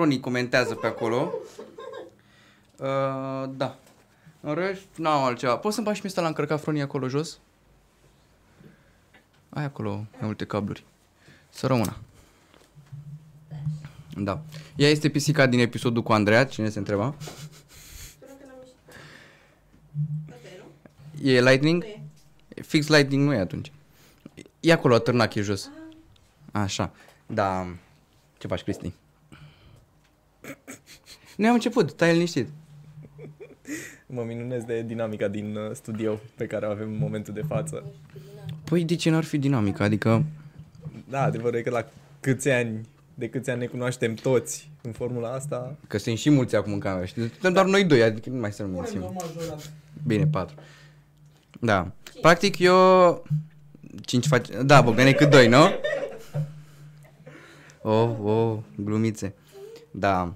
Froni comentează pe acolo. Uh, da. În rest, n-am altceva. Poți să-mi faci mie la încărcat Froni acolo jos? Ai acolo mai multe cabluri. Să rămână. Da. Ea este pisica din episodul cu Andreea, cine se întreba? E Lightning? Fix Lightning nu e atunci. E acolo, târnac e jos. Așa. Da. Ce faci, Cristi? Nu am început, stai liniștit. Mă minunez de dinamica din uh, studio pe care o avem în momentul de față. Păi de ce n-ar fi dinamică? Adică... Da, adevărul e că la câți ani, de câți ani ne cunoaștem toți în formula asta. Că sunt și mulți acum în cameră, știi? Suntem doar noi doi, adică nu mai să nu mințim. Bine, patru. Da. Practic eu... Cinci face... Da, Bogdan e cât doi, nu? Oh, oh, glumițe. Da.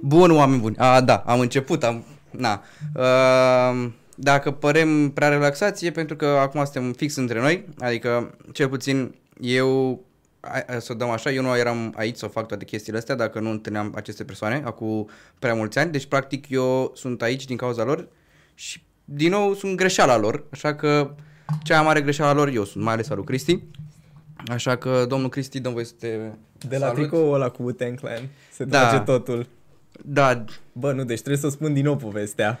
Bun, oameni buni. A, da, am început, am... Na. Uh, dacă părem prea relaxați e pentru că acum suntem fix între noi, adică cel puțin eu, a, să o dăm așa, eu nu eram aici să fac toate chestiile astea dacă nu întâlneam aceste persoane acum prea mulți ani, deci practic eu sunt aici din cauza lor și din nou sunt greșeala lor, așa că cea mai mare greșeală lor eu sunt, mai ales a lui Cristi. Așa că, domnul Cristi, dăm voi să te De la salut. tricoul ăla cu Wu-Tang Clan se Da. trage totul. Da, Bă, nu, deci trebuie să spun din nou povestea.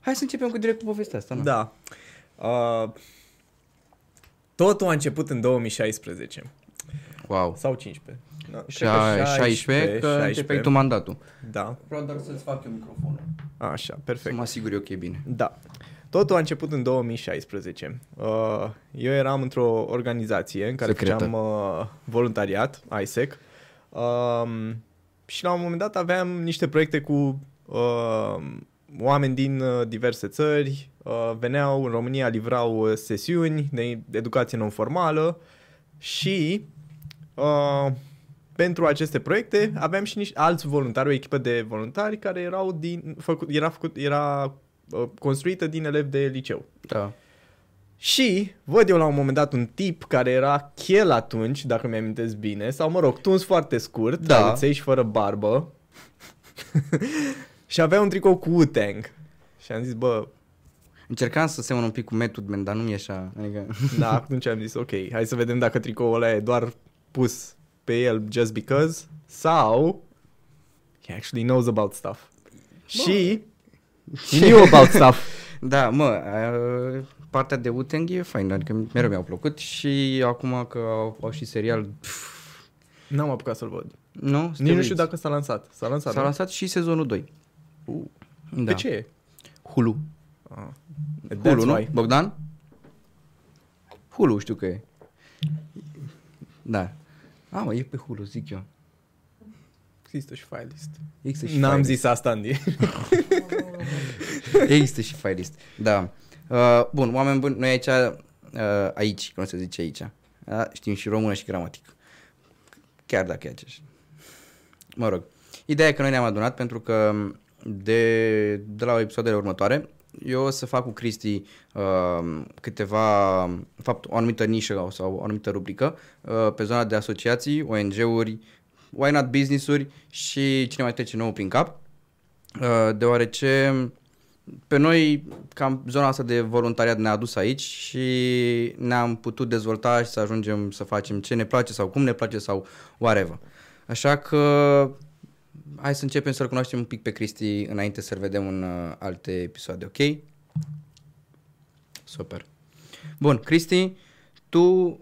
hai să începem cu direct cu povestea asta. nu? Da. Uh, totul a început în 2016 Wow. sau 15. No, cred Și că a 16, că 16. începeai tu mandatul. Da, Vreau doar să-ți fac eu microfonul. așa, Să perfect. mă asigur eu că e bine. Da. Totul a început în 2016. Uh, eu eram într-o organizație în care Secretă. făceam uh, voluntariat, ISEC, um, și la un moment dat aveam niște proiecte cu uh, oameni din uh, diverse țări, uh, veneau în România, livrau uh, sesiuni de educație non-formală și uh, pentru aceste proiecte aveam și niște alți voluntari, o echipă de voluntari care erau din, făcut, era, făcut, era uh, construită din elevi de liceu. Da. Și văd eu la un moment dat un tip care era chel atunci, dacă mi amintesc bine, sau mă rog, tuns foarte scurt, Da. da. și fără barbă. și avea un tricou cu Wu-Tang. Și am zis, bă, Încercam să semăn un pic cu Method Man, dar nu mi așa. Adică... da, atunci am zis, ok, hai să vedem dacă tricoul ăla e doar pus pe el just because sau he actually knows about stuff. Și he knew about stuff. Da, mă, uh, partea de Wu-Tang e faină, adică mereu mi-au plăcut și acum că au, au și serial, pf, N-am apucat să-l văd. nu? Să te Nici nu uiți. știu dacă s-a lansat. S-a lansat, S-a nu? lansat și sezonul 2. Uh, Da. Pe ce e? Hulu. Ah. Hulu, That's nu? why. Bogdan? Hulu știu că e. Da. A, mă, e pe Hulu, zic eu. Există și file list. Există și N-am file zis asta, Andy. Există și file list. Da. Uh, bun, oameni buni, noi aici, uh, aici, cum se zice aici, uh, știm și română și gramatică. Chiar dacă e aceeași. Mă rog. Ideea e că noi ne-am adunat pentru că de, de la episoadele următoare eu o să fac cu Cristi uh, câteva, în fapt, o anumită nișă sau o anumită rubrică uh, pe zona de asociații, ONG-uri, why not business-uri și cine mai trece nou prin cap. Uh, deoarece pe noi cam zona asta de voluntariat ne-a adus aici și ne-am putut dezvolta și să ajungem să facem ce ne place sau cum ne place sau whatever. Așa că hai să începem să-l cunoaștem un pic pe Cristi înainte să-l vedem în uh, alte episoade, ok? Super. Bun, Cristi, tu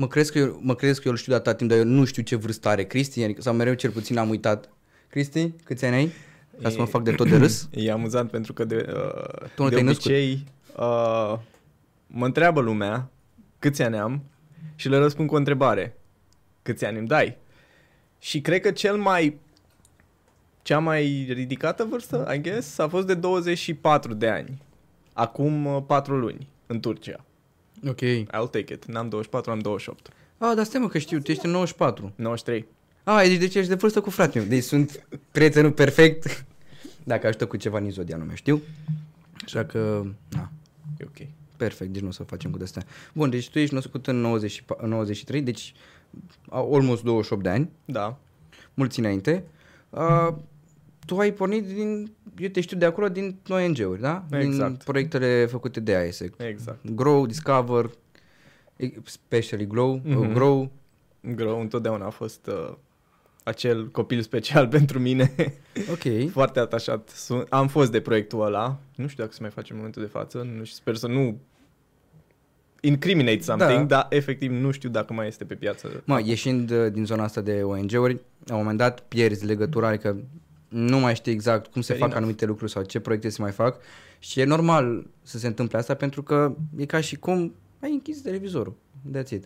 mă crezi că eu, mă crezi că eu îl știu de atâta timp, dar eu nu știu ce vârstă are Cristi, adică, sau mereu cel puțin am uitat. Cristi, câți ani ai? Ca să mă E- fac de tot de râs. E amuzant pentru că de, uh, Tu nu de te-ai născut. obicei uh, mă întreabă lumea câți ani am și le răspund cu o întrebare. Câți ani îmi dai? Și cred că cel mai cea mai ridicată vârstă, I guess, a fost de 24 de ani. Acum uh, 4 luni, în Turcia. Ok. I'll take it. N-am 24, am 28. Ah, dar stai mă că știu, tu ești în 94. 93. Ah, deci de ce ești de vârstă cu fratele meu. Deci sunt prietenul perfect. Dacă ajută cu ceva, nici zodianul meu știu. Așa că, na, E ok. perfect, deci nu o să facem cu de-astea. Bun, deci tu ești născut în, 90, și pa- în 93, deci almost 28 de ani, Da. mulți înainte, uh, tu ai pornit din, eu te știu de acolo, din ONG-uri, da? Din Exact. proiectele făcute de ISEC. Exact. Grow, Discover, especially Grow, Mhm. uh, Grow. Grow întotdeauna a fost uh, acel copil special pentru mine. Ok. Foarte atașat. Sunt, am fost de proiectul ăla. Nu știu dacă se mai face în momentul de față. Nu știu, sper să nu incriminate something, Da. dar efectiv nu știu dacă mai este pe piață. Mă, ieșind uh, din zona asta de ONG-uri, la un moment dat pierzi legătura, adică nu mai știi exact cum se Fair fac enough. anumite lucruri sau ce proiecte se mai fac și e normal să se întâmple asta pentru că e ca și cum ai închis televizorul. That's it.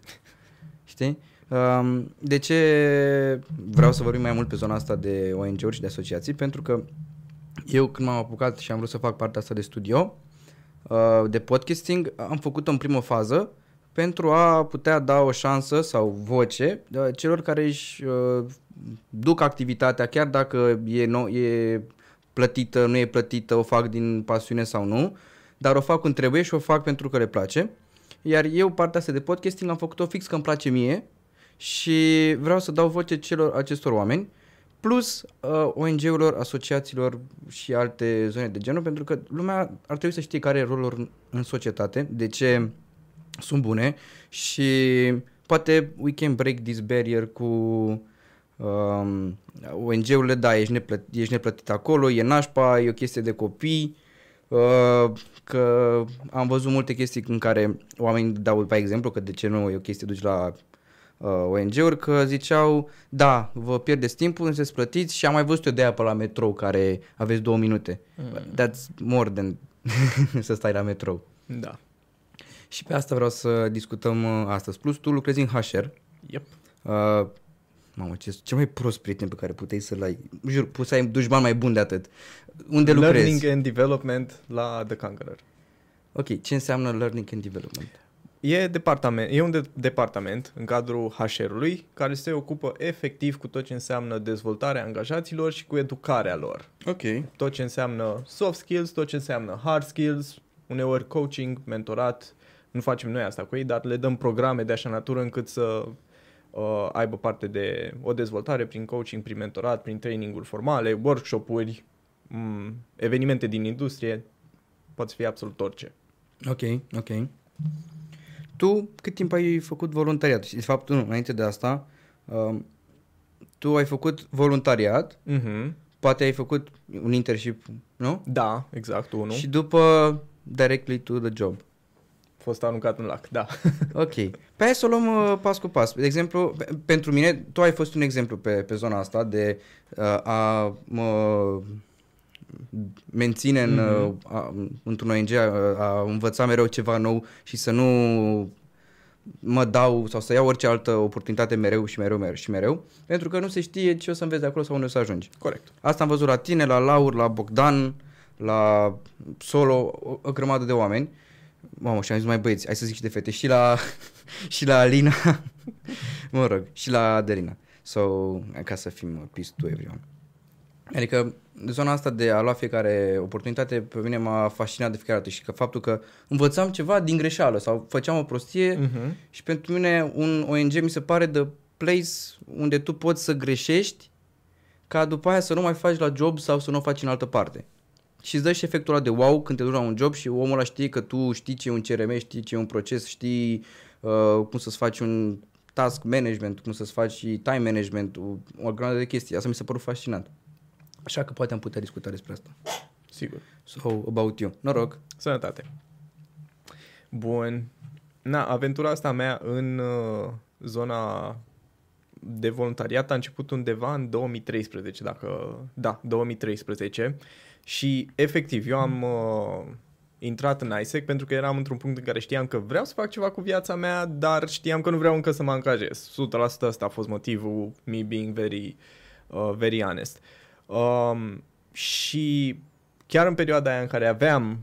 Știi? Um, de ce vreau să vorbim mai mult pe zona asta de ONG-uri și de asociații? Pentru că eu când m-am apucat și am vrut să fac partea asta de studio, uh, de podcasting, am făcut-o în primă fază pentru a putea da o șansă sau voce uh, celor care își uh, duc activitatea, chiar dacă e, no, e plătită, nu e plătită, o fac din pasiune sau nu, dar o fac când trebuie și o fac pentru că le place. Iar eu partea asta de podcasting am făcut-o fix că îmi place mie și vreau să dau voce celor acestor oameni plus uh, ONG-urilor, asociațiilor și alte zone de genul, pentru că lumea ar trebui să știe care e rolul lor în- în societate, de ce sunt bune și poate we can break this barrier cu um, ONG-urile, da, ești, neplăt, ești neplătit acolo, e nașpa, e o chestie de copii, uh, că am văzut multe chestii în care oamenii dau, pe exemplu, că de ce nu e o chestie duci la uh, ONG-uri, că ziceau, da, vă pierdeți timpul, nu sunteți plătiți și am mai văzut eu de aia pe la metrou care aveți două minute. Mm. That's more than să stai la metrou. Da. Și pe asta vreau să discutăm uh, astăzi. Plus, tu lucrezi în HR. Yep. Uh, mamă, ce, cel mai prost prieten pe care puteai să-l ai. Jur, poți să ai dușman mai bun de atât. Unde lucrezi? Learning and Development la The Conqueror. Ok, ce înseamnă Learning and Development? E, departament, e un de- departament în cadrul HR-ului care se ocupă efectiv cu tot ce înseamnă dezvoltarea angajaților și cu educarea lor. Ok. Tot ce înseamnă soft skills, tot ce înseamnă hard skills, uneori coaching, mentorat. Nu facem noi asta cu ei, dar le dăm programe de așa natură încât să uh, aibă parte de o dezvoltare prin coaching, prin mentorat, prin traininguri formale, workshop-uri, m- evenimente din industrie, poate fi absolut orice. Ok, ok. Tu cât timp ai făcut voluntariat? Și de fapt, nu, înainte de asta, um, tu ai făcut voluntariat, Mm-hmm. poate ai făcut un internship, nu? Da, exact, unul. Și după directly to the job. Fost aruncat în lac, da. Ok. Pe hai să o luăm uh, pas cu pas. De exemplu, pe- pentru mine, tu ai fost un exemplu pe, pe zona asta de uh, a mă menține în, Mhm. uh, a, într-un ONG, a, a învăța mereu ceva nou și să nu mă dau sau să iau orice altă oportunitate mereu și mereu, mereu și mereu, pentru că nu se știe ce o să înveți de acolo sau unde o să ajungi. Corect. Asta am văzut la tine, la Laur, la Bogdan, la Solo, o, o grămadă de oameni. Mamă, și am zis mai băieți, hai să zic și de fete, și la, și la Alina, mă rog, și la Adelina. So, ca să fim uh, peace to everyone. Adică zona asta de a lua fiecare oportunitate pe mine m-a fascinat de fiecare dată și că faptul că învățam ceva din greșeală sau făceam o prostie Mm-hmm. și pentru mine un ONG mi se pare the place unde tu poți să greșești ca după aia să nu mai faci la job sau să nu o faci în altă parte. Și îți dă și efectul ăla de wow când te duci la un job și omul ăla știe că tu știi ce e un CRM, știi ce e un proces, știi uh, cum să-ți faci un task management, cum să-ți faci și time management, o, o grămadă de chestii. Asta mi se părut fascinant. Așa că poate am putea discuta despre asta. Sigur. So, about you. Noroc. Sănătate. Bun. Na, aventura asta mea în uh, zona de voluntariat a început undeva în 2013, dacă... Da, 2013. Și, efectiv, eu am uh, intrat în ISEC pentru că eram într-un punct în care știam că vreau să fac ceva cu viața mea, dar știam că nu vreau încă să mă angajez. 100% asta a fost motivul, me being very, uh, very honest. Um, și chiar în perioada aia în care aveam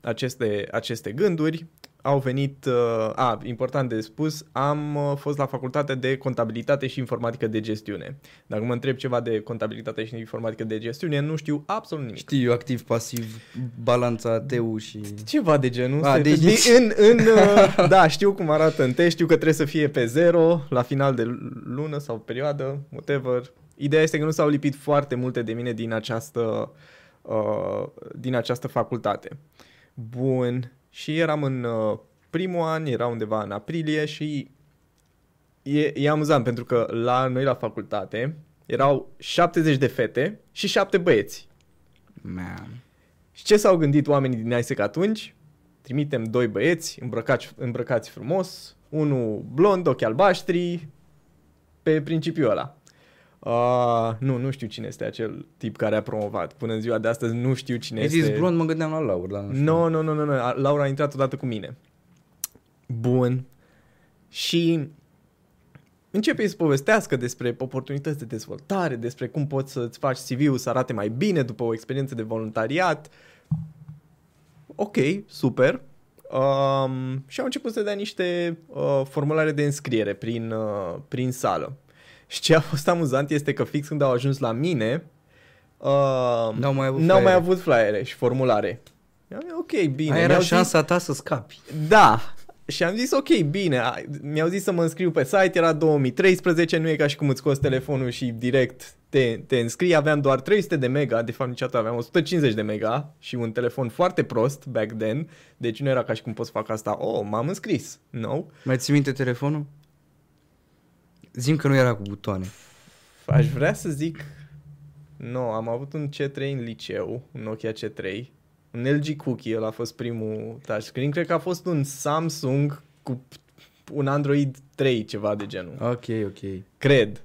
aceste, aceste gânduri, au venit, uh, a, important de spus, am uh, fost la facultate de contabilitate și informatică de gestiune. Dacă mă întreb ceva de contabilitate și informatică de gestiune, nu știu absolut nimic. Știu, activ, pasiv, balanța, teu și... Ceva de genul. A, Se- deci- în, în, uh, da, știu cum arată în test, știu că trebuie să fie pe zero la final de lună sau perioadă, whatever. Ideea este că nu s-au lipit foarte multe de mine din această, uh, din această facultate. Bun. Și eram în uh, primul an, era undeva în aprilie și e, e amuzant pentru că la noi la facultate erau 70 de fete și 7 băieți. Man. Și ce s-au gândit oamenii din ISEC atunci? Trimitem doi băieți îmbrăcați, îmbrăcați frumos, unul blond, ochi albaștri, pe principiul ăla. Uh, nu, nu știu cine este acel tip care a promovat. Până în ziua de astăzi nu știu cine Ai este. zis blond, mă gândeam la Laur, dar nu știu. Nu, nu, nu, nu, nu. Laura a intrat odată cu mine. Bun. Și începe să povestească despre oportunități de dezvoltare, despre cum poți să-ți faci CV-ul să arate mai bine după o experiență de voluntariat. Ok, super. Um, și au început să dea niște uh, formulare de înscriere prin, uh, prin sală. Și ce a fost amuzant este că fix când au ajuns la mine, uh, N-au mai avut n-au mai flyere. avut flyere și formulare. I-am zis, ok, bine. Aia era Mi-au zis- șansa ta să scapi. da. Și am zis, ok, bine. A- Mi-au zis să mă înscriu pe site, era 2013, nu e ca și cum îți scoți telefonul și direct te, te înscrii. Aveam doar 300 de mega, de fapt niciodată aveam 150 de mega și un telefon foarte prost back then, deci nu era ca și cum pot să fac asta. Oh, m-am înscris. No. Mai ții minte telefonul? Zim că nu era cu butoane. Aș vrea să zic, nu, am avut un C3 în liceu, un Nokia C3, un LG Cookie, ăla a fost primul touchscreen, cred că a fost un Samsung cu un Android 3, ceva de genul. Ok, ok. Cred.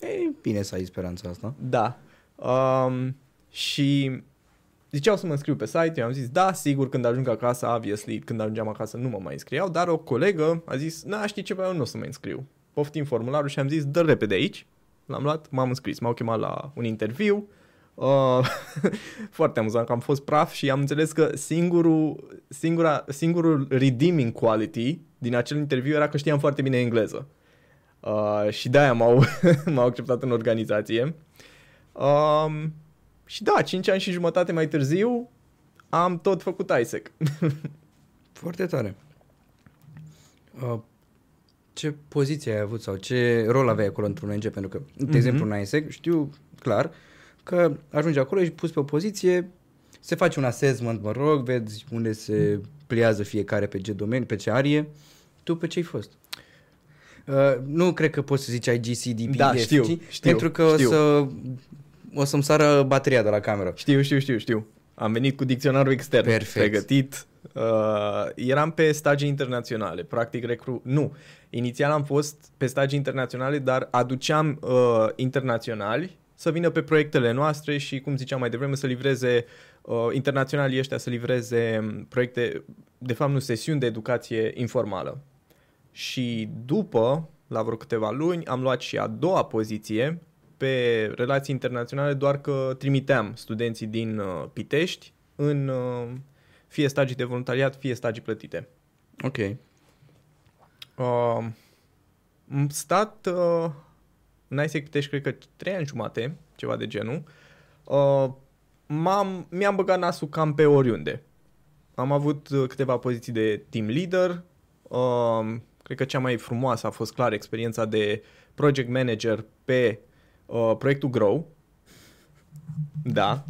E bine să ai speranța asta. Da. Um, și ziceau să mă înscriu pe site, eu am zis da, sigur, când ajung acasă, obviously, când ajungeam acasă nu mă mai înscriau, dar o colegă a zis, na, știi ceva, eu nu o să mă înscriu. Poftim formularul și am zis, dă repede aici. L-am luat, m-am înscris, m-au chemat la un interviu. Uh, foarte amuzant că am fost praf și am înțeles că singurul, singura, singurul redeeming quality din acel interviu era că știam foarte bine engleză. Uh, și de-aia m-au, m-au acceptat în organizație. Um, și da, 5 ani și jumătate mai târziu am tot făcut ISEC. Foarte tare. Uh, ce poziție ai avut sau ce rol aveai acolo într-un ONG? Pentru că, de Mhm. exemplu, în ISEC știu clar că ajungi acolo și pus pe o poziție, se face un assessment, mă rog, vezi unde se pliază fiecare pe ce domeniu, pe ce arie. Tu pe ce ai fost? Uh, nu cred că poți să zici IGCDP, Da, știu, știu, pentru că știu. o să o să-mi sară bateria de la cameră. Știu, știu, știu, știu. Am venit cu dicționarul extern Perfect. pregătit. Uh, eram pe stagii internaționale, practic recru... Nu, inițial am fost pe stagii internaționale, dar aduceam uh, internaționali să vină pe proiectele noastre și, cum ziceam mai devreme, să livreze uh, internaționalii ăștia să livreze um, proiecte, de fapt nu, sesiuni de educație informală. Și după, la vreo câteva luni, am luat și a doua poziție pe relații internaționale, doar că trimiteam studenții din uh, Pitești în uh, fie stagii de voluntariat, fie stagii plătite. Ok. Uh, am stat uh, în ISEC Pitești, cred că trei ani jumate, ceva de genul. Uh, m-am, mi-am băgat nasul cam pe oriunde. Am avut uh, câteva poziții de team leader. Uh, cred că cea mai frumoasă a fost clar experiența de project manager pe uh, proiectul Grow. Da.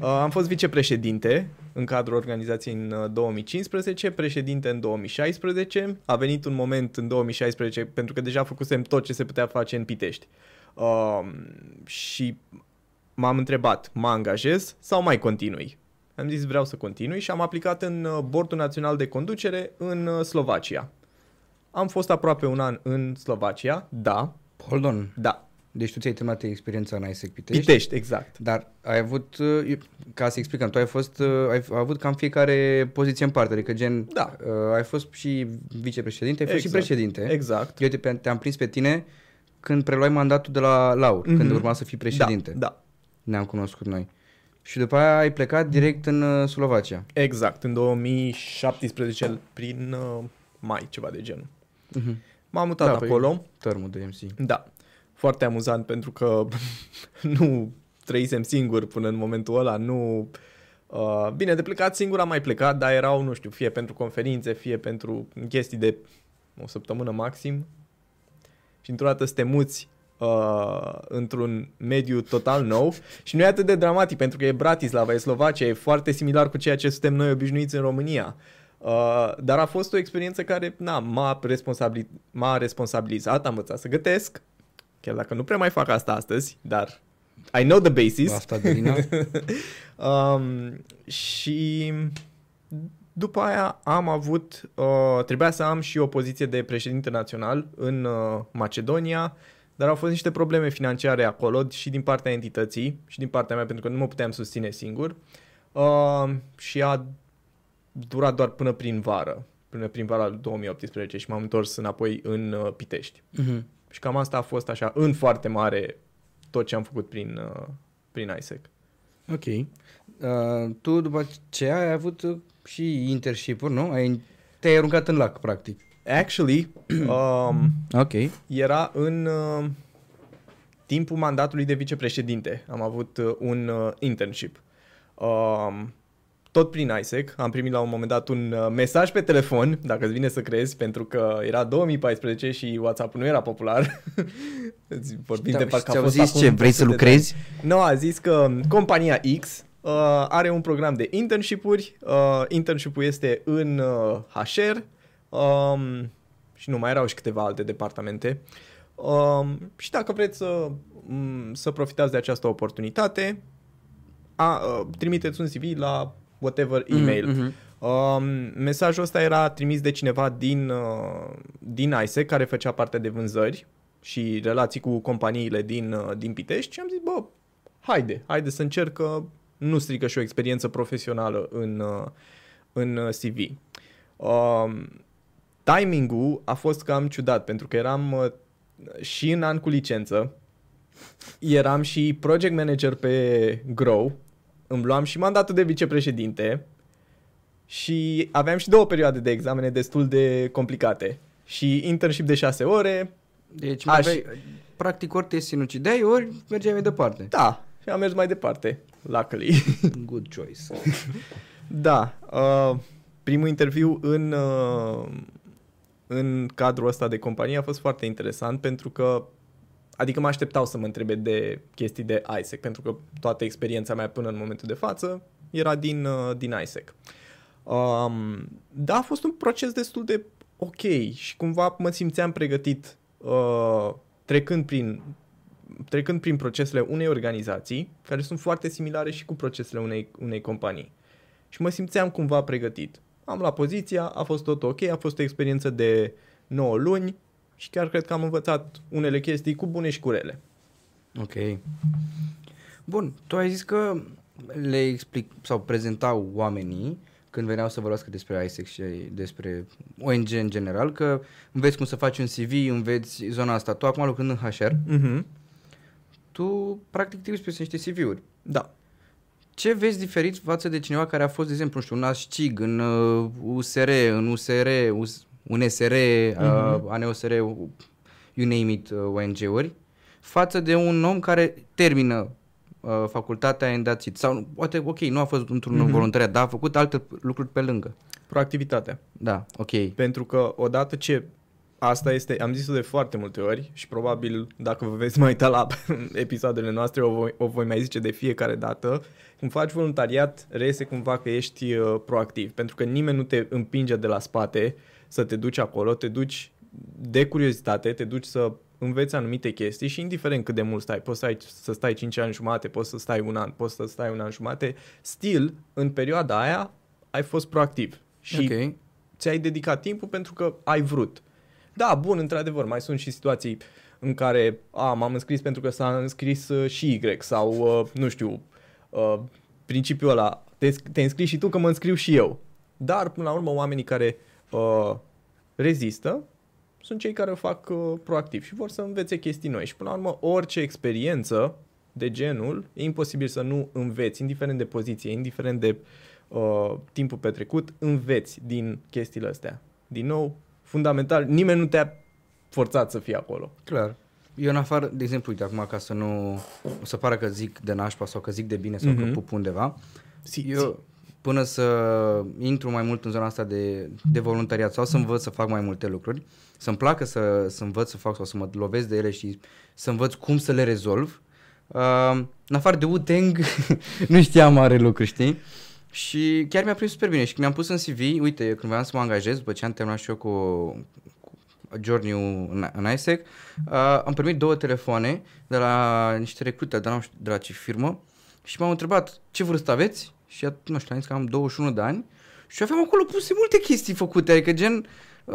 Uh, am fost vicepreședinte în cadrul organizației în uh, 2015, președinte în 2016. A venit un moment în 2016 pentru că deja făcusem tot ce se putea face în Pitești. Uh, și m-am întrebat, mă angajez sau mai continui? Am zis vreau să continui și am aplicat în uh, Bordul Național de Conducere în uh, Slovacia. Am fost aproape un an în Slovacia, da, Hold on. da, Deci tu ți-ai terminat experiența în ISEC Pitești. Pitești, exact. Dar ai avut, uh, eu- ca să explicăm, tu ai fost, uh, ai f- avut cam fiecare poziție în parte, adică gen, Da. uh, ai fost și vicepreședinte, ai fost Exact. și președinte. Exact. Eu te, te-am prins pe tine când preluai mandatul de la Laur, mm-hmm. când urma să fii președinte. Da, da. Ne-am cunoscut noi. Și după aia ai plecat direct în uh, Slovacia. Exact, în 2017, prin uh, mai, ceva de genul. Uh-huh. M-am mutat Da, da, păi- acolo. Tărmul de MC. Da, foarte amuzant pentru că nu trăisem singur până în momentul ăla, nu... Uh, bine, de plecat singur am mai plecat, dar erau, nu știu, fie pentru conferințe, fie pentru chestii de o săptămână maxim. Și într-o dată să te muți uh, într-un mediu total nou și nu e atât de dramatic pentru că e Bratislava, e Slovacia, e foarte similar cu ceea ce suntem noi obișnuiți în România. Uh, dar a fost o experiență care na, m-a, responsabili- m-a responsabilizat, am învățat să gătesc, chiar dacă nu prea mai fac asta astăzi, dar I know the basis. Asta de Lina. Um, și după aia am avut, uh, trebuia să am și o poziție de președinte național în uh, Macedonia, dar au fost niște probleme financiare acolo și din partea entității și din partea mea pentru că nu mă puteam susține singur uh, și a durat doar până prin vară, până prin vara lui 2018 și m-am întors înapoi în uh, Pitești. uh-huh. Și cam asta a fost așa, în foarte mare, tot ce am făcut prin, uh, prin ISEC. Ok. Uh, tu după ce ai avut uh, și internship-uri, nu? Ai, te-ai aruncat în lac, practic. Actually, um, Ok. era în uh, timpul mandatului de vicepreședinte. Am avut uh, un uh, internship. Um, tot prin ISEC, am primit la un moment dat un uh, mesaj pe telefon, dacă îți vine să crezi, pentru că era 2014 și WhatsApp-ul nu era popular. Îți Vorbim de parcă a ți-au fost zis acum ce, vrei să 100 de lucrezi? Nu, a zis că compania X uh, are un program de internship-uri. Uh, internship-ul este în uh, HR um, și nu mai erau și câteva alte departamente. Um, și dacă vreți să, m, să profitați de această oportunitate, a, uh, trimiteți un CV la whatever email. Mhm, mhm. Um, mesajul ăsta era trimis de cineva din, uh, din ISEC care făcea parte de vânzări și relații cu companiile din, uh, din Pitești și am zis, bă, haide, haide să încerc că nu strică și o experiență profesională în, uh, în uh, CV. Um, timingul a fost cam ciudat pentru că eram uh, și în an cu licență, eram și project manager pe Grow, îmi luam și mandatul de vicepreședinte și aveam și două perioade de examene destul de complicate. Și internship de șase ore, Deci, Aș- Aș... aveai, practic, ori te sinucideai, ori mergeai mai departe. da, și am mers mai departe, luckily. Good choice. da, uh, primul interviu în, uh, în cadrul ăsta de companie a fost foarte interesant pentru că Adică mă așteptau să mă întrebe de chestii de ISEC, pentru că toată experiența mea până în momentul de față era din, uh, din ISEC. Um, da, a fost un proces destul de ok și cumva mă simțeam pregătit uh, trecând prin trecând prin procesele unei organizații, care sunt foarte similare și cu procesele unei, unei companii. Și mă simțeam cumva pregătit. Am luat poziția, a fost tot ok, a fost o experiență de 9 luni și chiar cred că am învățat unele chestii cu bune și cu rele. Ok. Bun, tu ai zis că le explic sau prezentau oamenii când veneau să vorbească despre ISEX și despre ONG în general, că înveți cum să faci un CV, înveți zona asta. Tu acum lucrând în HR, Mm-hmm. tu practic te uiți pe niște CV-uri. Da. Ce vezi diferit față de cineva care a fost, de exemplu, nu știu, un ASCIG, în uh, USR, în USR, US, un SR, uh, ANOSR, you name it, uh, ONG-uri, față de un om care termină uh, facultatea and that's it. Sau, poate, ok, nu a fost într-un Mhm. mm-hmm. voluntariat, dar a făcut alte lucruri pe lângă. Proactivitatea. Da, ok. Pentru că odată ce asta este, am zis-o de foarte multe ori și probabil dacă vă veți mai uita la episoadele noastre o voi, o voi mai zice de fiecare dată, când faci voluntariat reiese cumva că ești uh, proactiv, pentru că nimeni nu te împinge de la spate să te duci acolo, te duci de curiozitate, te duci să înveți anumite chestii și indiferent cât de mult stai, poți să stai, să stai 5 ani jumate, poți să stai un an, poți să stai un an jumate, still, în perioada aia ai fost proactiv și ok. ți-ai dedicat timpul pentru că ai vrut. Da, bun, într-adevăr, mai sunt și situații în care a, m-am înscris pentru că s-a înscris uh, și Y sau, uh, nu știu, uh, principiul ăla, te, te înscrii și tu că mă înscriu și eu. Dar, până la urmă, oamenii care uh, rezistă sunt cei care o fac uh, proactiv și vor să învețe chestii noi. Și, până la urmă, orice experiență de genul, e imposibil să nu înveți, indiferent de poziție, indiferent de uh, timpul petrecut, înveți din chestiile astea. Din nou, fundamental, nimeni nu te-a forțat să fii acolo. Clar. Eu în afară, de exemplu, uite acum ca să nu o să pară că zic de nașpa sau că zic de bine sau mm-hmm. că pup undeva, Si, eu până să intru mai mult în zona asta de, de voluntariat sau să învăț să fac mai multe lucruri, să-mi placă să, să învăț să fac sau să mă lovesc de ele și să învăț cum să le rezolv, uh, în afară de Wu-Tang nu știam mare lucru, știi? Și chiar mi-a prins super bine și când mi-am pus în CV, uite, eu când voiam să mă angajez, după ce am terminat și eu cu, cu journey în, în ISEC, uh, am primit două telefoane de la niște recrute, de la, nu știu, de la ce firmă, și m-au întrebat ce vârstă aveți și at- nu știu, am zis că am 21 de ani și aveam acolo puse multe chestii făcute, adică gen uh,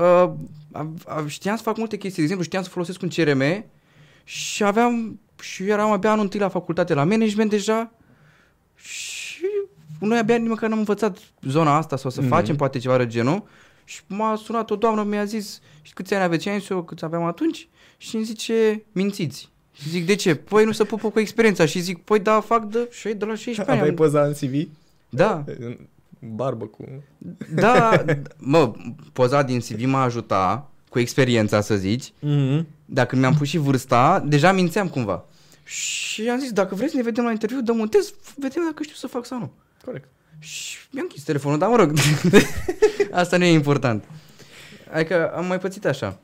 a, a, știam să fac multe chestii, de exemplu știam să folosesc un CRM și aveam și eu eram abia anul întâi la facultate la management deja și noi abia nici măcar n-am învățat zona asta sau să Mhm. mm-hmm. facem poate ceva de genul și m-a sunat o doamnă, mi-a zis și câți ani aveți? Și am zis eu câți aveam atunci și îmi zice mințiți. Și zic, de ce? Păi nu se pupă cu experiența. Și zic, păi da, fac de, și de la 16 ani. Aveai Am- poza în CV? Da, În Barbă cu... da, mă, poza din CV m-a ajutat cu experiența, să zici. Mm-hmm. Dacă mi-am pus și vârsta, deja mințeam cumva. Și am zis, dacă vreți să ne vedem la interviu, dăm un test, vedem dacă știu să fac sau nu. Corect. Și mi-am închis telefonul, dar mă rog, asta nu e important. Adică am mai pățit așa.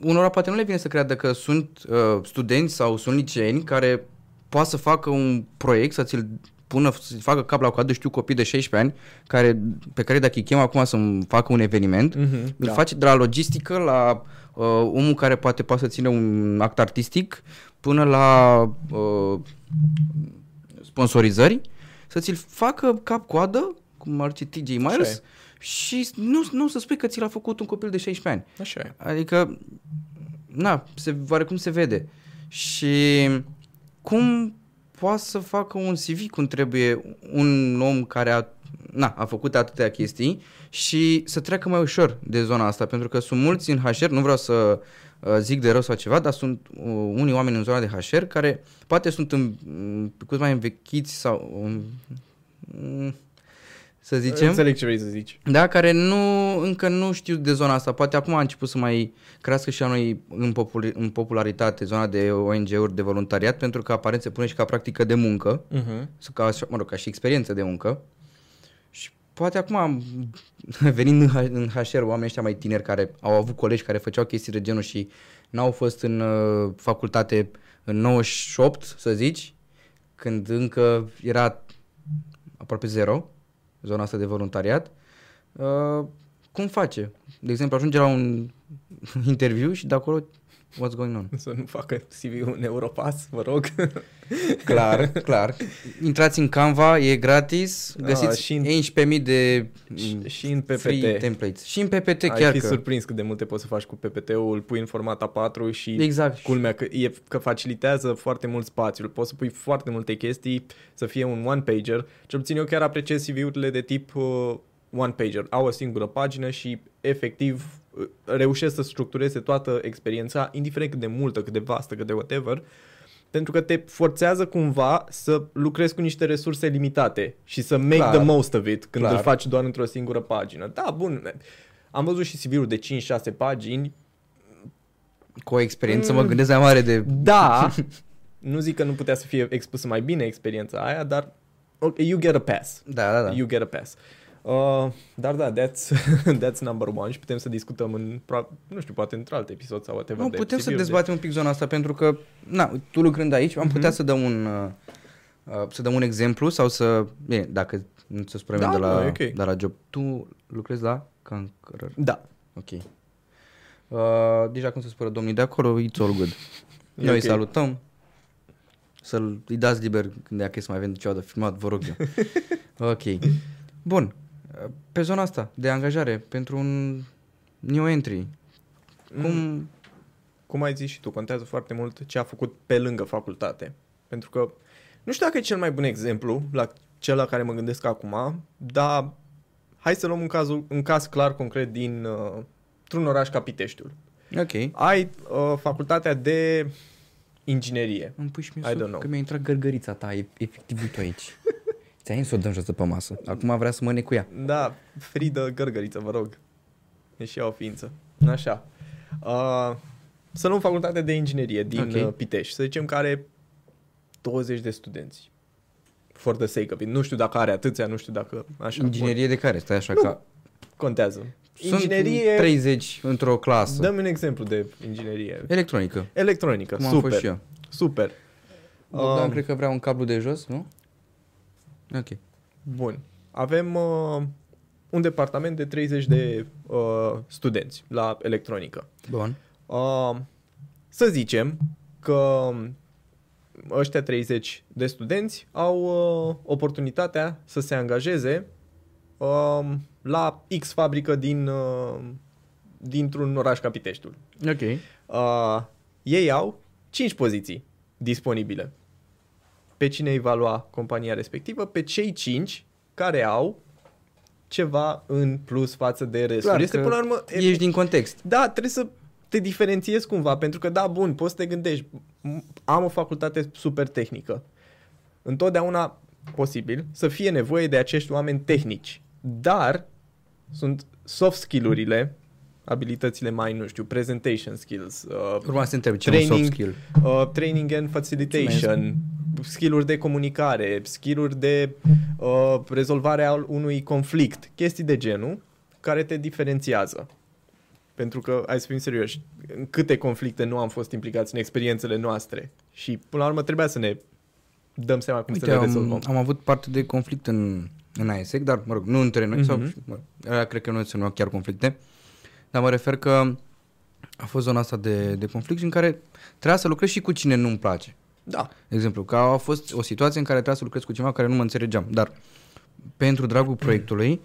Unora poate nu le vine să creadă că sunt uh, studenți sau sunt liceeni care poate să facă un proiect, să ți-l pună, să facă cap la coadă, știu copii de 16 ani, care, pe care dacă îi chem acum să-mi facă un eveniment, Mhm, îl da. face de la logistică la uh, omul care poate poate să țină un act artistic până la uh, sponsorizări, să ți-l facă cap-coadă, cum ar zice TJ Așa Miles, e. și nu, nu să spui că ți l-a făcut un copil de 16 ani. Așa e. Adică, na, se, oarecum se vede. Și cum poate să facă un CV cum trebuie un om care a, na, a făcut atâtea chestii și să treacă mai ușor de zona asta, pentru că sunt mulți în HR, nu vreau să uh, zic de rău sau ceva, dar sunt uh, unii oameni în zona de HR care poate sunt în, um, cât mai învechiți sau um, um, să zicem. Înțeleg ce vrei să zici. Da, care nu, încă nu știu de zona asta. Poate acum a început să mai crească și a noi în, popul- în popularitate zona de ONG-uri de voluntariat, pentru că aparent se pune și ca practică de muncă, Uh-huh. sau ca, mă rog, ca și experiență de muncă. Și poate acum, am- venind în, H- în HR, oamenii ăștia mai tineri care au avut colegi care făceau chestii de genul și n-au fost în uh, facultate în 98, să zici, când încă era aproape zero, zona asta de voluntariat, uh, cum face? De exemplu, ajunge la un interviu și de acolo, what's going on? Să nu facă CV-ul în Europass, vă rog. Clar, clar. Intrați în Canva, e gratis, Ah, găsiți și în- 11.000 de și, mm, și în free PPT. templates. Și în PPT Ai chiar fi că... surprins cât de multe poți să faci cu PPT-ul, îl pui în format A4 și Exact. culmea că, e, că facilitează foarte mult spațiul. Poți să pui foarte multe chestii, să fie un one-pager. Cel puțin eu chiar apreciez CV-urile de tip uh, one-pager. Au o singură pagină și efectiv uh, reușesc să structureze toată experiența, indiferent cât de multă, cât de vastă, cât de whatever, pentru că te forțează cumva să lucrezi cu niște resurse limitate și să make Clar. the most of it când Clar. îl faci doar într-o singură pagină. Da, bun. Am văzut și CV-ul de 5-6 pagini. Cu o experiență Mm. mă gândesc mai mare de... Da, nu zic că nu putea să fie expusă mai bine experiența aia, dar okay, you get a pass. Da, da, da. You get a pass. Uh, dar da, that's, that's number one și putem să discutăm în, pro- nu știu, poate într alt episod sau whatever. Nu, de putem să CV-uri de- dezbatem un pic zona asta pentru că, na, tu lucrând aici, am putea Mhm. să dăm un uh, uh, să dăm un exemplu sau să, bine, dacă nu ți-o spunem Da, de, la, nu, e ok. de la job. Tu lucrezi la Cancer. Da. Ok. Uh, deja cum se spune domnii de acolo, it's all good. E Noi ok. îi salutăm. Să-l îi dați liber când dacă e să mai avem ceva de filmat, vă rog eu. ok. Bun. Pe zona asta de angajare pentru un new entry. Cum... Mm. cum ai zis și tu, contează foarte mult ce a făcut pe lângă facultate. Pentru că nu știu dacă e cel mai bun exemplu la cel la care mă gândesc acum, dar hai să luăm un, cazul, un caz clar, concret din uh, un oraș ca Piteștiul. Ok. Ai uh, facultatea de inginerie. Îmi pui și mie I sub, don't know. că mi-a intrat gărgărița ta, e, efectiv uite aici. Ți-ai să o dăm jos de pe masă. Acum vrea să mă cu ea. Da, Fridă Gărgăriță, vă rog. E și ea o ființă. Așa. Uh, să luăm facultatea de inginerie din Ok. okay. Pitești. Să zicem că are 20 de studenți. For the sake of it. Nu știu dacă are atâția, nu știu dacă... Așa, Inginerie de care? Stai așa Nu. ca... Bun, contează. Sunt Inginerie... 30 într-o clasă. Dăm un exemplu de inginerie. Electronică. Electronică. Cum am super. fost și eu. Super. Bogdan Um, cred că vrea un cablu de jos, nu? Ok. Bun. Avem uh, un departament de 30 de uh, studenți la electronică. Bun. Uh, să zicem că ăștia 30 de studenți au uh, oportunitatea să se angajeze uh, la X fabrică din, uh, dintr-un oraș ca Piteștiul. Ok. Uh, ei au 5 poziții disponibile. Pe cine îi va lua compania respectivă? Pe cei 5 care au ceva în plus față de restul. Clar este că până la urmă... Ești din context. Da, trebuie să te diferențiezi cumva, pentru că, da, bun, poți să te gândești, m- am o facultate super tehnică. Întotdeauna posibil să fie nevoie de acești oameni tehnici, dar sunt soft skill-urile, abilitățile mai, nu știu, presentation skills, uh, Urma să te întreb ce e un soft Training. skill. uh, training and facilitation, skill-uri de comunicare, skill-uri de uh, rezolvare al unui conflict, chestii de genul care te diferențiază. Pentru că, hai să fim serioși, în câte conflicte nu am fost implicați în experiențele noastre și, până la urmă, trebuia să ne dăm seama cum Uite, să le am, rezolvăm. am avut parte de conflict în, în AESEC, dar, mă rog, nu între noi, mm-hmm. sau, Mhm. mă, alea cred că nu se numeau chiar conflicte, dar mă refer că a fost zona asta de, de conflict în care trebuia să lucrez și cu cine nu-mi place. Da. De exemplu, că a fost o situație în care trebuia să lucrez cu cineva care nu mă înțelegeam, dar pentru dragul proiectului,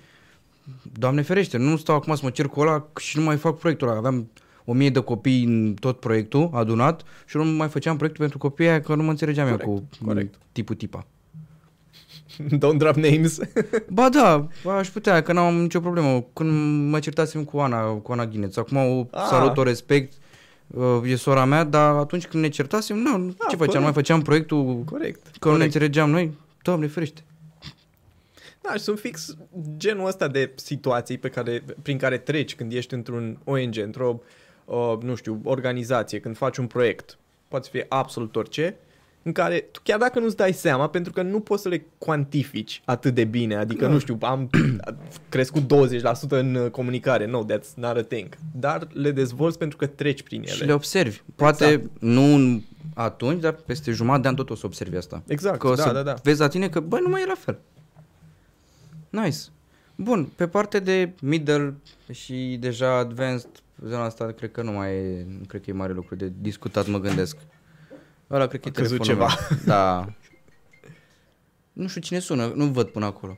Doamne ferește, nu stau acum să mă cer cu ăla și nu mai fac proiectul ăla. Aveam o mie de copii în tot proiectul adunat și nu mai făceam proiectul pentru copiii aia că nu mă înțelegeam Corect, eu cu corect. tipul tipa. Don't drop names. Ba da, aș putea, că n-am nicio problemă. Când mă certasem cu Ana, cu Ana Ghineț, acum o Ah. salut, o respect, uh, e sora mea, dar atunci când ne certasem, nu, ce corect. făceam? Mai făceam proiectul Corect. că nu ne corect. înțelegeam noi? Doamne ferește. Da, și sunt fix genul ăsta de situații pe care, prin care treci când ești într-un ONG, într-o, uh, nu știu, organizație, când faci un proiect. Poate fi absolut orice, în care, tu chiar dacă nu-ți dai seama, pentru că nu poți să le cuantifici atât de bine, adică, nu știu, am crescut 20% în uh, comunicare, no, that's not a thing, dar le dezvolți pentru că treci prin ele. Și le observi. Poate Exact. nu în- atunci, dar peste jumătate de an tot o să observi asta. Exact, Că o da, să da, da. vezi la tine că, băi, nu mai e la fel. Nice. Bun, pe partea de middle și deja advanced, zona asta cred că nu mai e, nu cred că e mare lucru de discutat, mă gândesc. Ăla cred că e A căzut telefonul ceva. meu. Da. Nu știu cine sună, nu văd până acolo.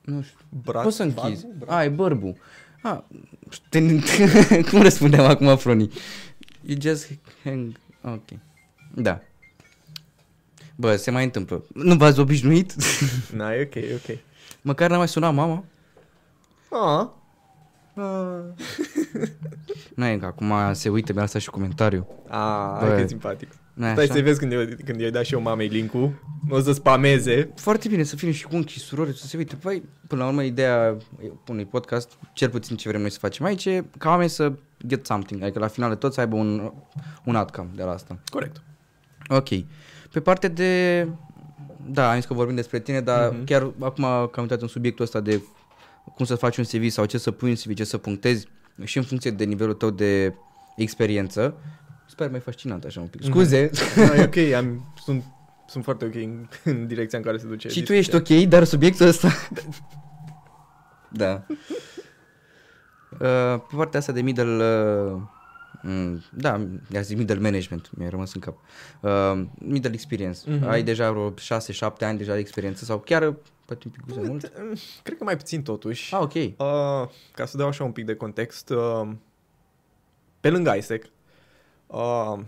Nu știu. Brat, Poți să închizi. barbu, brat. A, e bărbu. A, te, cum răspundeam acum, Froni? You just hang... Ok. Da. Bă, se mai întâmplă. Nu v-ați obișnuit? Na, e ok, e ok. Măcar n-a mai sunat mama? Ah. Nu e că acum se uită, mi-a lăsat și comentariu. Ah, Bă, hai că e simpatic. Nu Stai să vezi când, eu, când i-ai dat și eu mamei link-ul, o să spameze. Foarte bine să fim și cu unchi și surori, să se uite. Păi, până la urmă, ideea unui podcast, cel puțin ce vrem noi să facem aici, e ca oamenii să get something. Adică la final de tot să aibă un, un outcome de la asta. Corect. Ok. Pe parte de... Da, am zis că vorbim despre tine, dar Mhm. mm-hmm. chiar acum că am uitat în subiectul ăsta de cum să faci un CV sau ce să pui în CV, ce să punctezi și în funcție de nivelul tău de experiență. Sper mai fascinant așa un pic. Mhm. Scuze. No, e ok, am, sunt, sunt foarte ok în, în direcția în care se duce și tu discuția. ești ok, dar subiectul ăsta... da. Uh, pe partea asta de middle... Uh, mm, da, i-a zis middle management, mi-a rămas în cap. Uh, middle experience. Mhm. Mm-hmm. Ai deja vreo 6-7 ani deja de experiență sau chiar poate un pic mai mult? Cred că mai puțin totuși. Ah, ok. Uh, ca să dau așa un pic de context, uh, pe lângă ISEC, uh,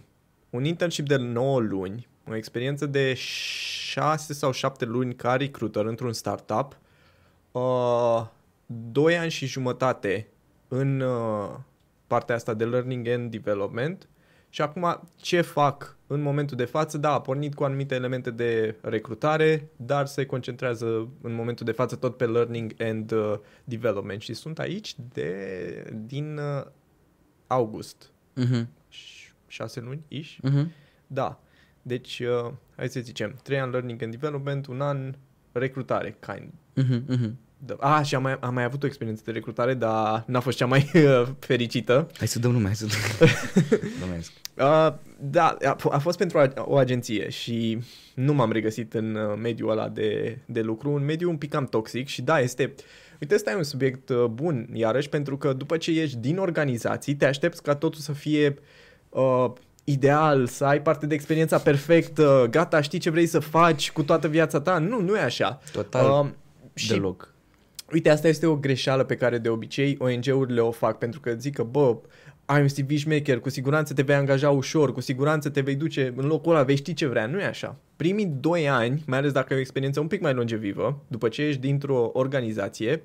un internship de 9 luni, o experiență de 6 sau 7 luni ca recruiter într-un startup, uh, 2 ani și jumătate în uh, partea asta de learning and development Și acum ce fac în momentul de față? Da, a pornit cu anumite elemente de recrutare, dar se concentrează în momentul de față tot pe learning and uh, development și sunt aici de din uh, august. Uh-huh. Ș- Șase luni, iși? Uh-huh. Da. Deci, uh, hai să zicem, trei ani learning and development, un an recrutare, kind. Uh-huh. Uh-huh. Da. Ah, și am mai, am mai avut o experiență de recrutare, dar n-a fost cea mai uh, fericită. Hai să dăm nume, hai să dăm. Domnesc. Uh, da, a, f- a fost pentru a, o agenție și nu m-am regăsit în uh, mediul ăla de, de lucru, un mediu un pic cam toxic și da, este... Uite, ăsta e un subiect uh, bun, iarăși, pentru că după ce ieși din organizații, te aștepți ca totul să fie uh, ideal, să ai parte de experiența perfectă, gata, știi ce vrei să faci cu toată viața ta. Nu, nu e așa. Total Uh, și deloc. Uite, asta este o greșeală pe care de obicei ONG-urile o fac, pentru că zic că, bă, ai un CV șmecher, cu siguranță te vei angaja ușor, cu siguranță te vei duce în locul ăla, vei ști ce vrea. Nu e așa. Primii doi ani, mai ales dacă ai o experiență un pic mai longevivă, după ce ești dintr-o organizație,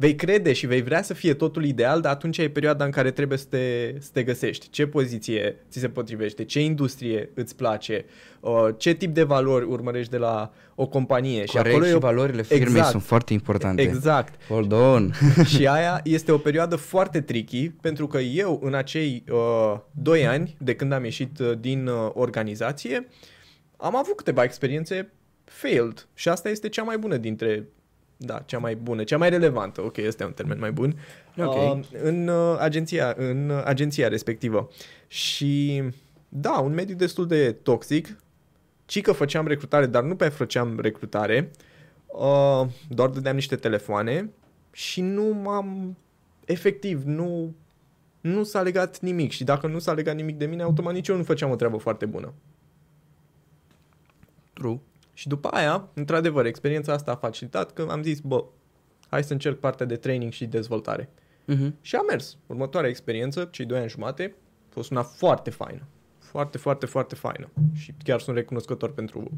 vei crede și vei vrea să fie totul ideal, dar atunci e perioada în care trebuie să te, să te găsești. Ce poziție ți se potrivește, ce industrie îți place, uh, ce tip de valori urmărești de la o companie. și Corect, acolo și e o... valorile firmei Exact. sunt foarte importante. Exact. Hold on. și aia este o perioadă foarte tricky pentru că eu în acei uh, doi ani de când am ieșit uh, din uh, organizație am avut câteva experiențe failed și asta este cea mai bună dintre da, cea mai bună, cea mai relevantă, ok, ăsta e un termen mai bun, Ok. uh, în, uh, agenția, în uh, agenția respectivă. Și da, un mediu destul de toxic, ci că făceam recrutare, dar nu pe făceam recrutare, uh, doar dădeam niște telefoane și nu m-am, efectiv, nu, nu s-a legat nimic și dacă nu s-a legat nimic de mine, automat nici eu nu făceam o treabă foarte bună. True. Și după aia, într-adevăr, experiența asta a facilitat că am zis, bă, hai să încerc partea de training și dezvoltare. Uh-huh. Și a mers. Următoarea experiență, cei doi ani jumate, a fost una foarte faină. Foarte, foarte, foarte faină. Și chiar sunt recunoscător pentru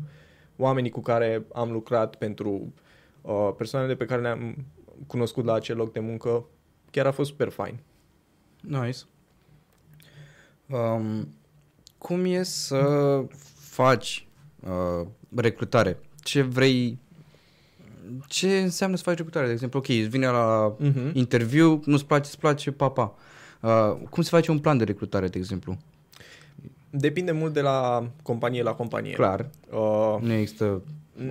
oamenii cu care am lucrat, pentru uh, persoanele pe care le-am cunoscut la acel loc de muncă. Chiar a fost super fain. Nice. Um, cum e să faci uh, recrutare? Ce vrei... Ce înseamnă să faci recrutare? De exemplu, ok, îți vine la Mhm. interviu, nu-ți place, îți place, papa. Uh, cum se face un plan de recrutare, de exemplu? Depinde mult de la companie la companie. Clar, Uh, nu există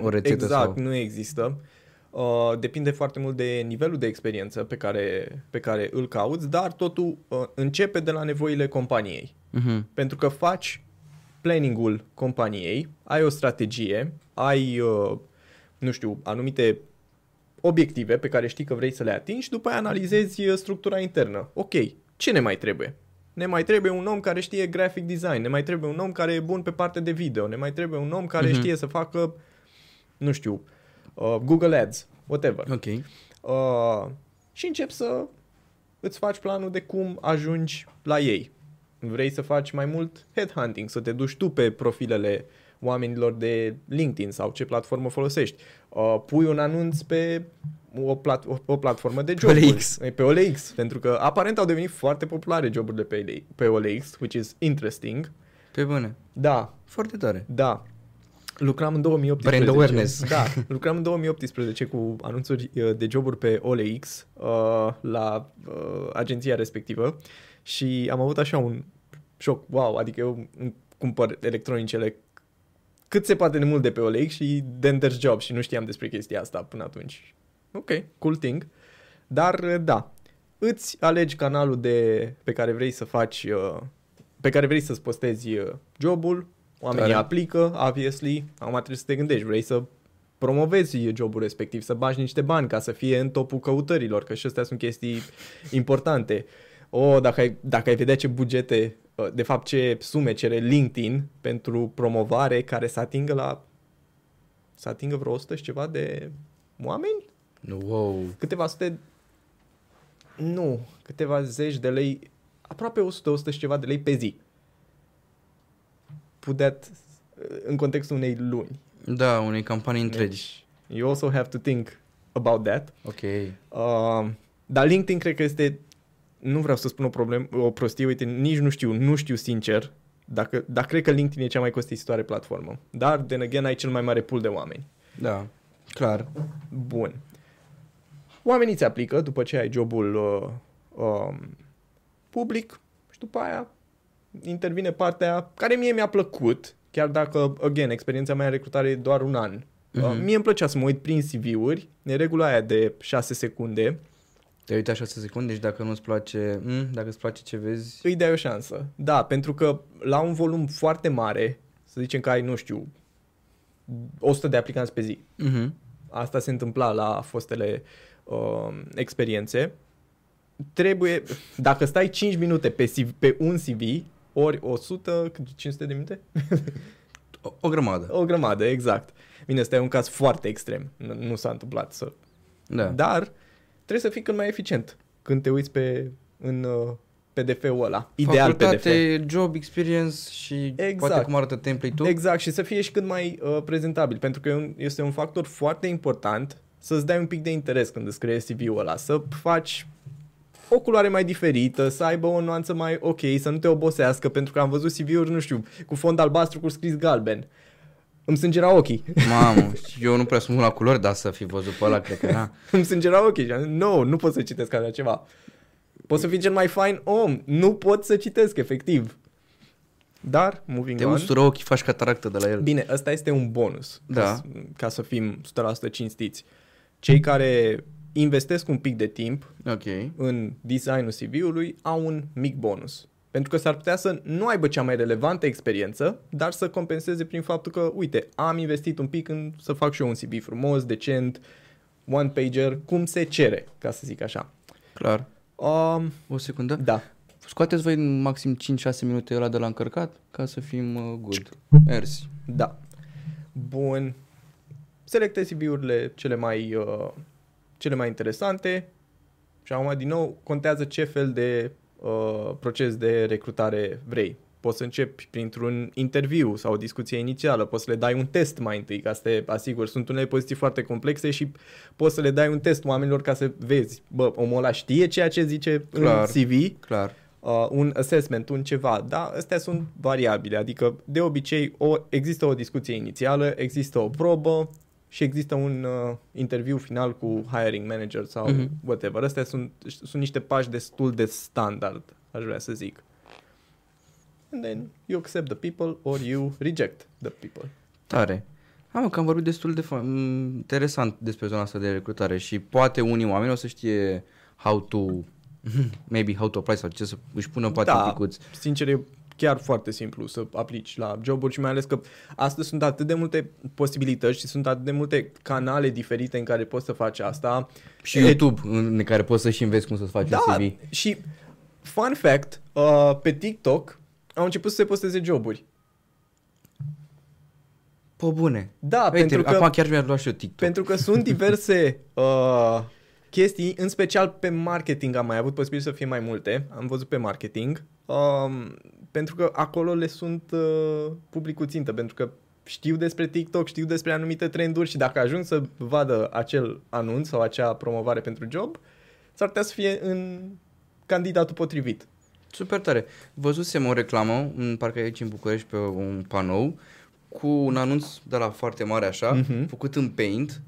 o rețetă exact, sau... nu există. Uh, depinde foarte mult de nivelul de experiență pe care, pe care îl cauți, dar totul uh, începe de la nevoile companiei. Uh-huh. Pentru că faci planningul companiei, ai o strategie, ai, uh, nu știu, anumite obiective pe care știi că vrei să le atingi și după aia analizezi uh, structura internă. Ok, ce ne mai trebuie? Ne mai trebuie un om care știe graphic design, ne mai trebuie un om care e bun pe partea de video, ne mai trebuie un om care Mhm. știe să facă, nu știu, uh, Google Ads, whatever. Ok. Uh, și începi să îți faci planul de cum ajungi la ei. Vrei să faci mai mult headhunting, să te duci tu pe profilele oamenilor de LinkedIn sau ce platformă folosești. Uh, pui un anunț pe o, plat- o, o platformă de joburi. OLX. Pe OLX, pentru că aparent au devenit foarte populare joburile pe, LA pe OLX, which is interesting. Pe bune. Da, Foarte tare. da. Lucram în 2018. Brand awareness. Da, lucram în 2018 cu anunțuri uh, de joburi pe OLX uh, la uh, agenția respectivă și am avut așa un șoc. Wow, adică eu îmi cumpăr electronicele cât se poate de mult de pe OLX și then there's job și nu știam despre chestia asta până atunci. Ok, cool thing. Dar uh, da, îți alegi canalul de, pe care vrei să faci, uh, pe care vrei să-ți postezi uh, jobul, oamenii Tare. aplică, obviously, acum trebuie să te gândești, vrei să promovezi jobul respectiv, să bagi niște bani ca să fie în topul căutărilor, că și astea sunt chestii importante. O, dacă ai, dacă ai vedea ce bugete, uh, de fapt ce sume cere LinkedIn pentru promovare care să atingă la să atingă vreo 100 și ceva de oameni? Wow. câteva sute, nu, câteva zeci de lei, aproape 100, 100 și ceva de lei pe zi. Put that în contextul unei luni. Da, unei campanii întregi. Deci, you also have to think about that. Ok. Uh, dar LinkedIn cred că este, nu vreau să spun o problemă, o prostie, uite, nici nu știu, nu știu sincer Dacă, dar cred că LinkedIn e cea mai costisitoare platformă. Dar, de again, ai cel mai mare pool de oameni. Da, clar. Bun. Oamenii ți aplică după ce ai jobul uh, uh, public și după aia intervine partea care mie mi-a plăcut, chiar dacă, again, experiența mea în recrutare e doar un an. Mm-hmm. Uh, mie îmi plăcea să mă uit prin CV-uri, e regula aia de 6 secunde. Te uiți așa 6 secunde și dacă nu-ți place, mm, dacă îți place ce vezi... Îi dai o șansă. Da, pentru că la un volum foarte mare, să zicem că ai, nu știu, 100 de aplicanți pe zi. Mm-hmm. Asta se întâmpla la fostele uh, experiențe. Trebuie, dacă stai 5 minute pe, CV, pe un CV, ori 100, 500 de minute? O, o grămadă. O grămadă, exact. Bine, ăsta e un caz foarte extrem. Nu, nu s-a întâmplat să... Da. Dar trebuie să fii cât mai eficient când te uiți pe, în uh, PDF-ul ăla. Ideal Facultate, PDF. job experience și Exact. poate cum arată template-ul. Exact, și să fie și cât mai uh, prezentabil, pentru că e un- este un factor foarte important să-ți dai un pic de interes când îți creezi CV-ul ăla, să faci o culoare mai diferită, să aibă o nuanță mai ok, să nu te obosească, pentru că am văzut CV-uri, nu știu, cu fond albastru cu scris galben. Îmi sângera ochii. Mamă, și eu nu prea sunt bun la culori, dar să fi văzut pe ăla, cred că era. Îmi sângera ochii și am zis, no, nu pot să citesc așa ceva. Pot să fii cel mai fain om, nu pot să citesc, efectiv. Dar, moving Te on. ustură ochii, faci cataractă de la el. Bine, ăsta este un bonus, Da. ca, să, ca să fim 100% cinstiți. Cei care investesc un pic de timp Ok. în designul CV-ului au un mic bonus. Pentru că s-ar putea să nu aibă cea mai relevantă experiență, dar să compenseze prin faptul că, uite, am investit un pic în să fac și eu un CV frumos, decent, one-pager, cum se cere, ca să zic așa. Clar. Um, O secundă. da, Scoateți voi în maxim 5-6 minute ăla de la încărcat ca să fim uh, good. Mersi. Da. Bun. Selectezi CV-urile cele mai, uh, cele mai interesante și acum, din nou, contează ce fel de uh, proces de recrutare vrei. Poți să începi printr-un interviu sau o discuție inițială, poți să le dai un test mai întâi ca să te asiguri. Sunt unele poziții foarte complexe și poți să le dai un test oamenilor ca să vezi, bă, omul ăla știe ceea ce zice Clar. în CV, Clar. uh, un assessment, un ceva, da, astea sunt variabile, adică de obicei o, există o discuție inițială, există o probă și există un uh, interviu final cu hiring manager sau Mhm. mm-hmm. whatever. Astea sunt, sunt niște pași destul de standard, aș vrea să zic. And then you accept the people or you reject the people. Tare. Am că am vorbit destul de fa- m, interesant despre zona asta de recrutare și poate unii oameni o să știe how to, maybe how to apply sau ce să își pună poate Da. un picuț. Sincer, e chiar foarte simplu să aplici la joburi și mai ales că astăzi sunt atât de multe posibilități și sunt atât de multe canale diferite în care poți să faci asta. Și E- YouTube în care poți să și înveți cum să-ți faci Da, un CV. și fun fact, uh, pe TikTok au început să se posteze joburi. Pe bune. Da, Uite, pentru că, acum chiar mi-ar lua și eu TikTok. pentru că sunt diverse uh, chestii, în special pe marketing am mai avut posibil să fie mai multe, am văzut pe marketing, um, pentru că acolo le sunt uh, publicul țintă, pentru că știu despre TikTok, știu despre anumite trenduri și dacă ajung să vadă acel anunț sau acea promovare pentru job, s-ar putea să fie în candidatul potrivit. Super tare. Văzusem o reclamă, în parcă aici în București, pe un panou, cu un anunț de la foarte mare așa, Mhm. făcut în Paint,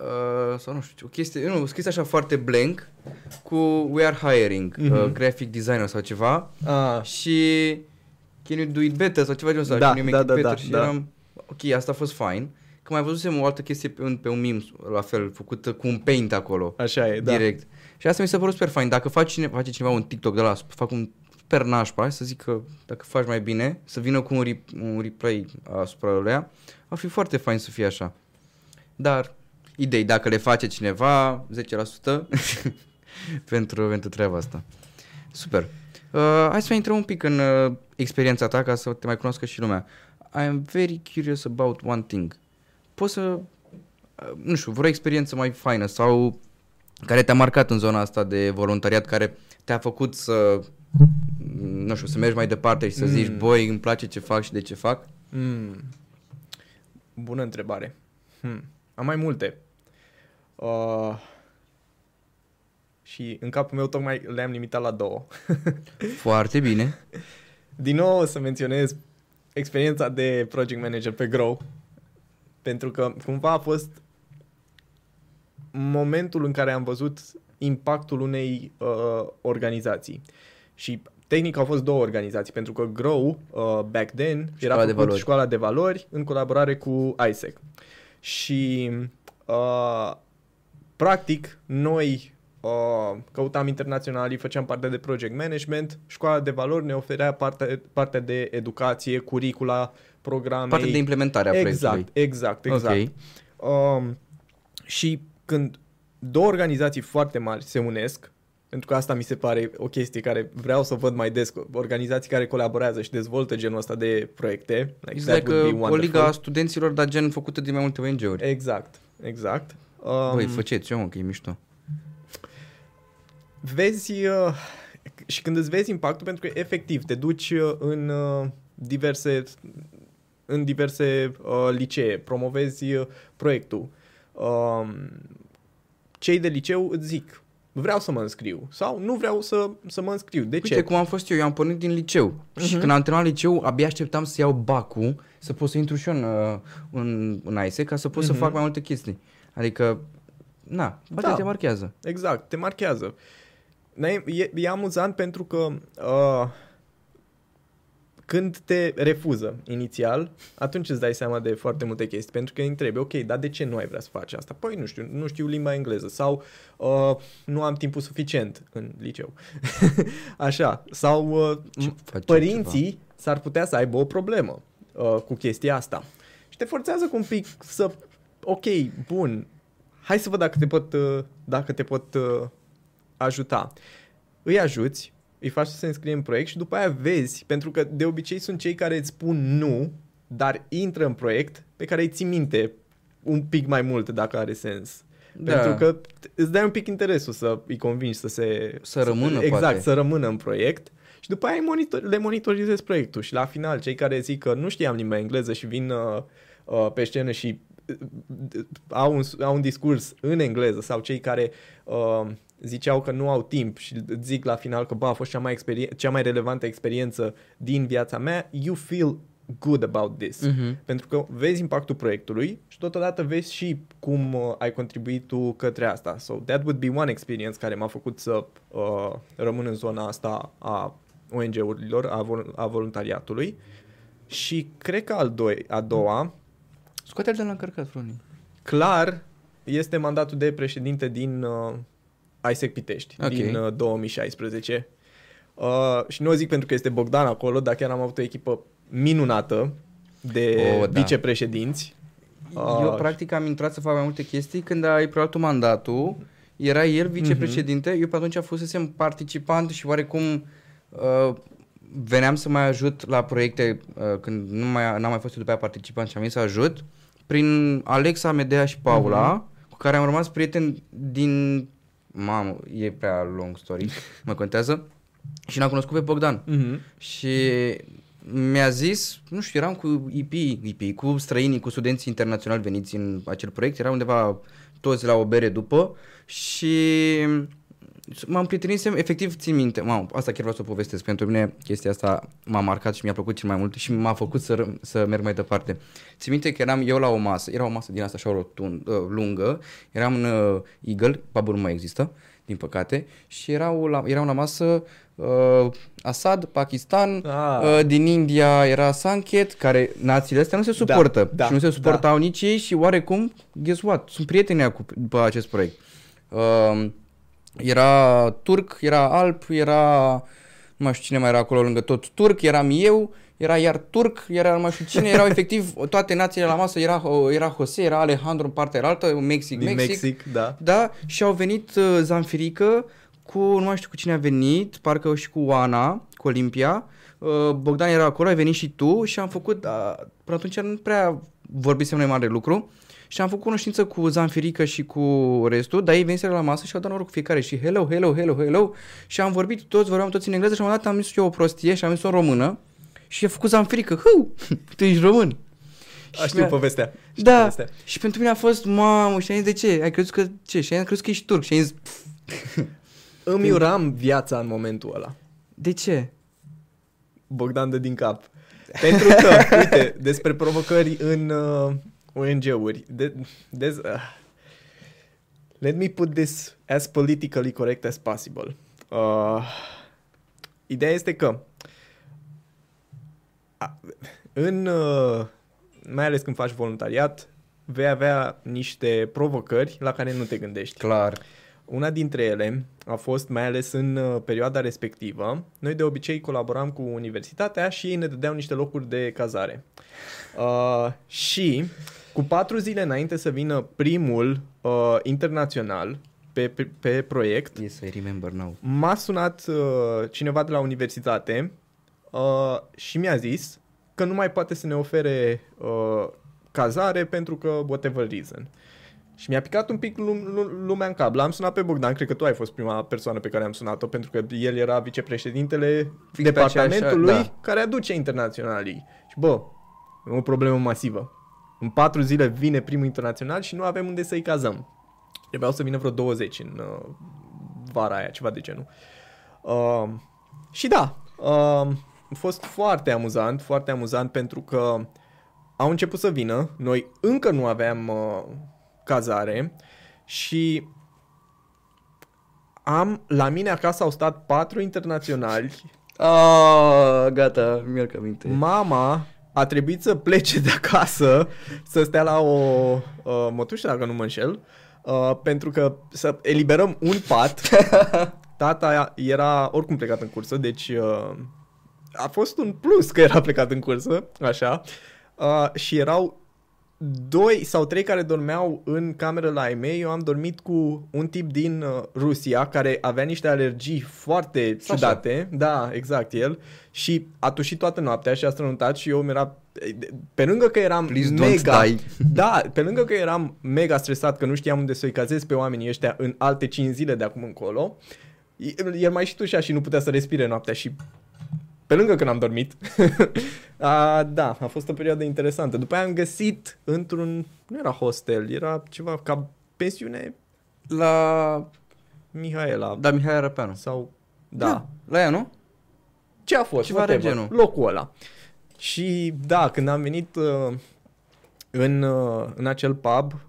uh, sau nu știu, o chestie, nu, scris așa foarte blank, cu We are hiring, uh, Mhm. graphic designer sau ceva, Ah, și can you do it better sau ceva de genul ăsta, Da, can you make da, it da, better? da, și da. eram, ok, asta a fost fine. Că mai văzusem o altă chestie pe un, pe un meme, la fel, făcută cu un paint acolo așa e, da. direct. Și asta mi se pare super fain. Dacă faci cine, face cineva un TikTok de la, fac un super nașpa, hai să zic că dacă faci mai bine, să vină cu un, re, un replay asupra lui, ar fi foarte fain să fie așa. Dar, idei, dacă le face cineva, 10% pentru, pentru treaba asta. Super. Uh, hai să mai intrăm un pic în uh, experiența ta ca să te mai cunoască și lumea. I am very curious about one thing. Poți să, uh, nu știu, vreo experiență mai faină sau care te-a marcat în zona asta de voluntariat, care te-a făcut să, nu știu, să mergi mai departe și să Mm. zici, boi, îmi place ce fac și de ce fac? Mm. Bună întrebare. Hmm. Am mai multe. Uh, și în capul meu tocmai le-am limitat la două. Foarte bine. din nou o să menționez experiența de project manager pe Grow, pentru că cumva a fost momentul în care am văzut impactul unei uh, organizații. Și tehnic au fost două organizații, pentru că Grow, uh, back then, Școala era de făcut valori. școala de valori în colaborare cu ISEC. Și uh, practic noi uh, căutam internaționalii, făceam parte de project management, școala de valori ne oferea parte, partea de educație, curicula, programe. Partea de implementare a exact, proiectului. exact, exact. Ok. Um, și când două organizații foarte mari se unesc, pentru că asta mi se pare o chestie care vreau să văd mai des, organizații care colaborează și dezvoltă genul ăsta de proiecte. Like that like would be o wonderful. liga a studenților, dar gen făcută de mai multe ONG-uri. Exact, exact. Um, Băi, faceți, eu mă, că e mișto. vezi uh, și când îți vezi impactul, pentru că efectiv te duci uh, în uh, diverse în diverse uh, licee, promovezi uh, proiectul. Um, cei de liceu îți zic, vreau să mă înscriu sau nu vreau să, să mă înscriu. De Uite ce? cum am fost eu, eu am pornit din liceu și Mhm. când am terminat liceu, abia așteptam să iau bacul, să pot să intru și eu în, uh, în, în AISE ca să pot să Mhm. fac mai multe chestii. Adică, na, poate Da. te marchează. Exact, te marchează. N-ai- E, e amuzant pentru că uh, când te refuză inițial, atunci îți dai seama de foarte multe chestii, pentru că îi întrebi, ok, dar de ce nu ai vrea să faci asta? Păi nu știu, nu știu limba engleză sau uh, nu am timpul suficient în liceu. Așa, sau uh, Ce m- faci părinții s-ar putea să aibă o problemă uh, cu chestia asta. Și te forțează cu un pic să, ok, bun, hai să văd dacă te pot, uh, dacă te pot uh, ajuta. Îi ajuți, îi faci să se înscrie în proiect și după aia vezi, pentru că de obicei sunt cei care îți spun nu, dar intră în proiect pe care îi ții minte un pic mai mult dacă are sens. Da. Pentru că t- îți dai un pic interesul să îi convingi să se... Să rămână, Exact, poate. să rămână în proiect. Și după aia îi monitor, le monitorizezi proiectul și la final cei care zic că nu știam limba engleză și vin uh, uh, pe scenă și uh, au un, au un discurs în engleză sau cei care uh, ziceau că nu au timp și îți zic la final că bă, a fost cea mai, experien- cea mai relevantă experiență din viața mea, you feel good about this. Mhm. Pentru că vezi impactul proiectului și totodată vezi și cum uh, ai contribuit tu către asta. So that would be one experience care m-a făcut să uh, rămân în zona asta a ONG-urilor, a, vol- a voluntariatului. Și cred că al doi, a doua, Scoate-l de la încărcat, Flori. clar, este mandatul de președinte din uh, ISEC Pitești, Ok. din uh, 2016. Uh, și nu o zic pentru că este Bogdan acolo, dar chiar am avut o echipă minunată de Oh, oh, da. vicepreședinți. Eu, Ah. practic, am intrat să fac mai multe chestii. Când ai preluat tu mandatul, era el vicepreședinte, eu pe atunci fusesem participant și oarecum uh, veneam să mai ajut la proiecte uh, când nu mai, n-am mai fost eu după aia participant și am venit să ajut prin Alexa, Medea și Paula, cu care am rămas prieteni din... Mamă, e prea long story, mă contează. Și l-am cunoscut pe Bogdan. Mhm. Și mi-a zis, nu știu, eram cu IP, IP, cu străinii, cu studenții internaționali veniți în acel proiect, era undeva toți la o bere după și m-am prietenisem, efectiv țin minte, mamă, asta chiar vreau să o povestesc, pentru mine chestia asta m-a marcat și mi-a plăcut cel mai mult și m-a făcut să, ră- să merg mai departe. Țin minte că eram eu la o masă, era o masă din asta așa rotund, uh, lungă, eram în uh, Eagle, pubul nu mai există, din păcate, și erau la, eram la masă uh, Assad, Pakistan, Ah. uh, din India era Sanket, care națiile astea nu se Da, suportă da, și nu se da. suportau nici ei și oarecum, guess what, sunt prieteni cu, pe acest proiect. Uh, era turc, era alb, era, nu mai știu cine mai era acolo lângă tot turc, eram eu, era iar turc, era nu mai știu cine, erau efectiv toate națiile la masă, era, era Jose, era Alejandro în partea altă, Mexic, Din Mexic, Mexic, da. da, și au venit uh, Zanfirică cu, nu mai știu cu cine a venit, parcă și cu Oana, cu Olimpia. Uh, Bogdan era acolo, ai venit și tu și am făcut, uh, până atunci nu prea vorbisem noi mare lucru. Și am făcut cunoștință cu Zanfirică și cu restul, dar ei veniseră la masă și au dat noroc cu fiecare și hello, hello, hello, hello și am vorbit toți, vorbeam toți în engleză și la un moment dat am zis eu o prostie și am zis o română și a făcut Zanfirică, hu, tu ești român. A, Și știu mi-a- povestea. Știu Da, povestea. și pentru mine a fost, mamă, și am zis, de ce? Ai crezut că, ce? Și am crezut că ești turc și am zis, Îmi uram viața în momentul ăla. de ce? Bogdan dă din cap. Pentru că, uite, despre provocări în uh, ONG-uri. De, de, uh, let me put this as politically correct as possible. Uh, ideea este că a, în, uh, mai ales când faci voluntariat, vei avea niște provocări la care nu te gândești. Clar. Una dintre ele a fost, mai ales în uh, perioada respectivă, noi de obicei colaboram cu universitatea și ei ne dădeau niște locuri de cazare. Uh, și cu patru zile înainte să vină primul uh, internațional pe, pe, pe proiect, Yes, I remember now. m-a sunat uh, cineva de la universitate uh, și mi-a zis că nu mai poate să ne ofere uh, cazare pentru că whatever reason. Și mi-a picat un pic lum- lum- lumea în cap. L-am sunat pe Bogdan, cred că tu ai fost prima persoană pe care am sunat-o, pentru că el era vicepreședintele Fix pe departamentului aceeași- da. care aduce internaționalii. Și bă, e o problemă masivă. În patru zile vine primul internațional și nu avem unde să-i cazăm. Trebuiau să vină vreo 20 în uh, vara aia, ceva de genul. Uh, și da, uh, a fost foarte amuzant, foarte amuzant pentru că au început să vină, noi încă nu aveam uh, cazare și am, la mine acasă au stat patru internaționali, Ah, gata, mi-ar aminte. mama a trebuit să plece de acasă, să stea la o uh, mătușă, dacă nu mă înșel, uh, pentru că să eliberăm un pat. Tata era oricum plecat în cursă, deci uh, a fost un plus că era plecat în cursă, așa. Uh, și erau doi sau trei care dormeau în cameră la ai mei. Eu am dormit cu un tip din uh, Rusia care avea niște alergii foarte Sasha. ciudate. Da, exact el. Și a tușit toată noaptea și a strănutat și eu mi-era... Pe lângă că eram Please don't mega... die. Da, pe lângă că eram mega stresat că nu știam unde să-i cazez pe oamenii ăștia în alte 5 zile de acum încolo, el mai și tușea și nu putea să respire noaptea și pe lângă că n-am dormit. a, da, a fost o perioadă interesantă. După aia am găsit într-un, nu era hostel, era ceva ca pensiune La... Mihaela. Da, Mihai Răpeanu. Sau, da. La ea, nu? Ce a fost? Ceva de Whatever. genul. Locul ăla. Și da, când am venit uh, în, uh, în acel pub,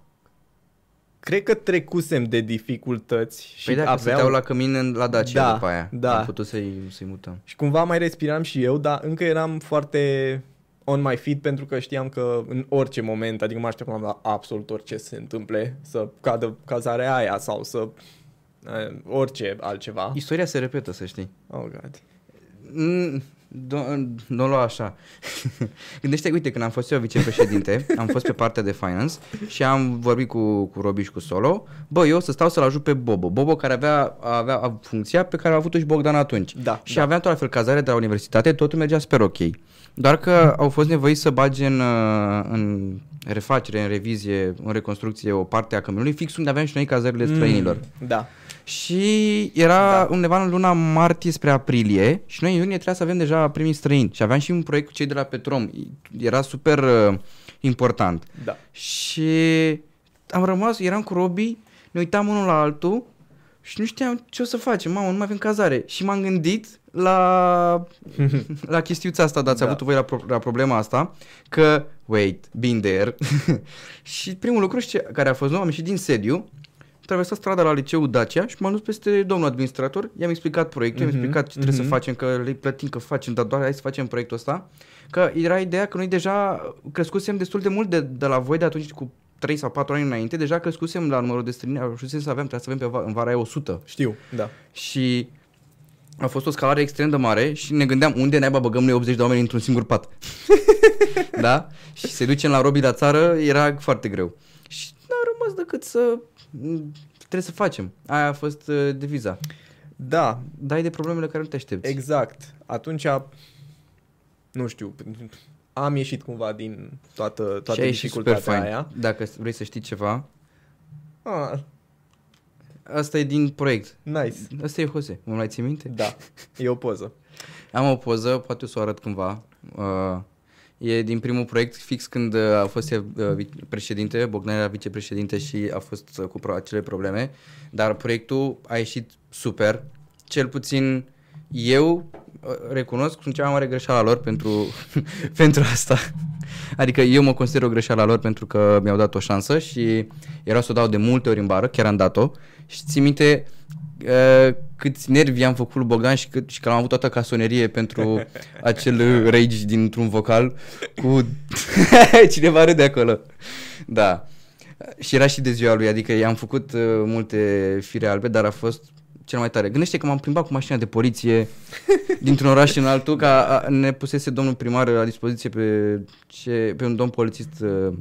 cred că trecusem de dificultăți și Păi dacă aveam... stăteau la cămin în- la Dacia Da, după aia. da. Am putut să-i, să-i mutăm. Și cumva mai respiram și eu, dar încă eram foarte on my feet pentru că știam că în orice moment, adică mă așteptam la absolut orice să se întâmple, să cadă cazarea aia sau să uh, orice altceva. Istoria se repetă, să știi. Oh, God. Mm, Nu nu o lua așa. Gândește, uite, când am fost eu vicepreședinte, am fost pe partea de finance și am vorbit cu, cu Robi și cu Solo. Bă, eu o să stau să-l ajut pe Bobo. Bobo care avea, avea funcția pe care a avut-o și Bogdan atunci. Da, Și da. aveam tot la fel cazare de la universitate, totul mergea super ok. Doar că au fost nevoiți să bage în, uh, în refacere, în revizie, în reconstrucție o parte a căminului, fix unde aveam și noi cazările străinilor. Mm, da. Și era Da. da. undeva în luna martie spre aprilie și noi în iunie trebuia să avem deja primii străini. Și aveam și un proiect cu cei de la Petrom. Era super uh, important. Da. Și am rămas, eram cu Robi, ne uitam unul la altul și nu știam ce o să facem. Mamă, nu mai avem cazare. Și m-am gândit la, la chestiuța asta, dar ați Da. avut voi la, pro- la problema asta, că, wait, been there. și primul lucru știi, care a fost, nu, am ieșit din sediu, traversat strada la liceul Dacia și m-am dus peste domnul administrator, i-am explicat proiectul, i-am Mhm, explicat ce trebuie mhm. să facem, că le plătim, că facem, dar doar hai să facem proiectul ăsta. Că era ideea că noi deja crescusem destul de mult de, de la voi de atunci cu 3 sau 4 ani înainte, deja crescusem la numărul de străini, ajunsesem să avem, trebuia să avem pe va, în vara aia 100. Știu, da. Și a fost o scalare extrem de mare și ne gândeam unde naiba băgăm noi 80 de oameni într-un singur pat. da? Și se ducem la Robi la țară, era foarte greu. Și n-a rămas decât să... m, Trebuie să facem. Aia a fost uh, deviza. Da, Dai de problemele care nu te aștepți. exact. Atunci, nu știu, am ieșit cumva din toată, și toată ai ieșit super dificultatea fain. aia. Dacă vrei să știi ceva, Ah, asta e din proiect. nice. Asta e Jose. Mă mai ții minte? Da, e o poză. Am o poză, poate o să o arăt cândva. Uh, e din primul proiect, fix când uh, a fost uh, vi- președinte, Bogdan era vicepreședinte și a fost uh, cu pro- acele probleme, dar proiectul a ieșit super, cel puțin eu uh, recunosc, sunt cea mai mare greșeală a lor pentru, pentru asta. Adică eu mă consider o greșeală a lor pentru că mi-au dat o șansă și era să o dau de multe ori în bară, chiar am dat-o. Și ții minte uh, câți nervi am făcut lui Bogdan și, cât, și că am avut toată casonerie pentru acel rage dintr-un vocal cu cineva râde acolo. Da. Și era și de ziua lui, adică i-am făcut uh, multe fire albe, dar a fost cel mai tare. Gândește că m-am plimbat cu mașina de poliție dintr-un oraș în altul, ca a, ne pusese domnul primar la dispoziție pe, ce, pe un domn polițist uh, uh,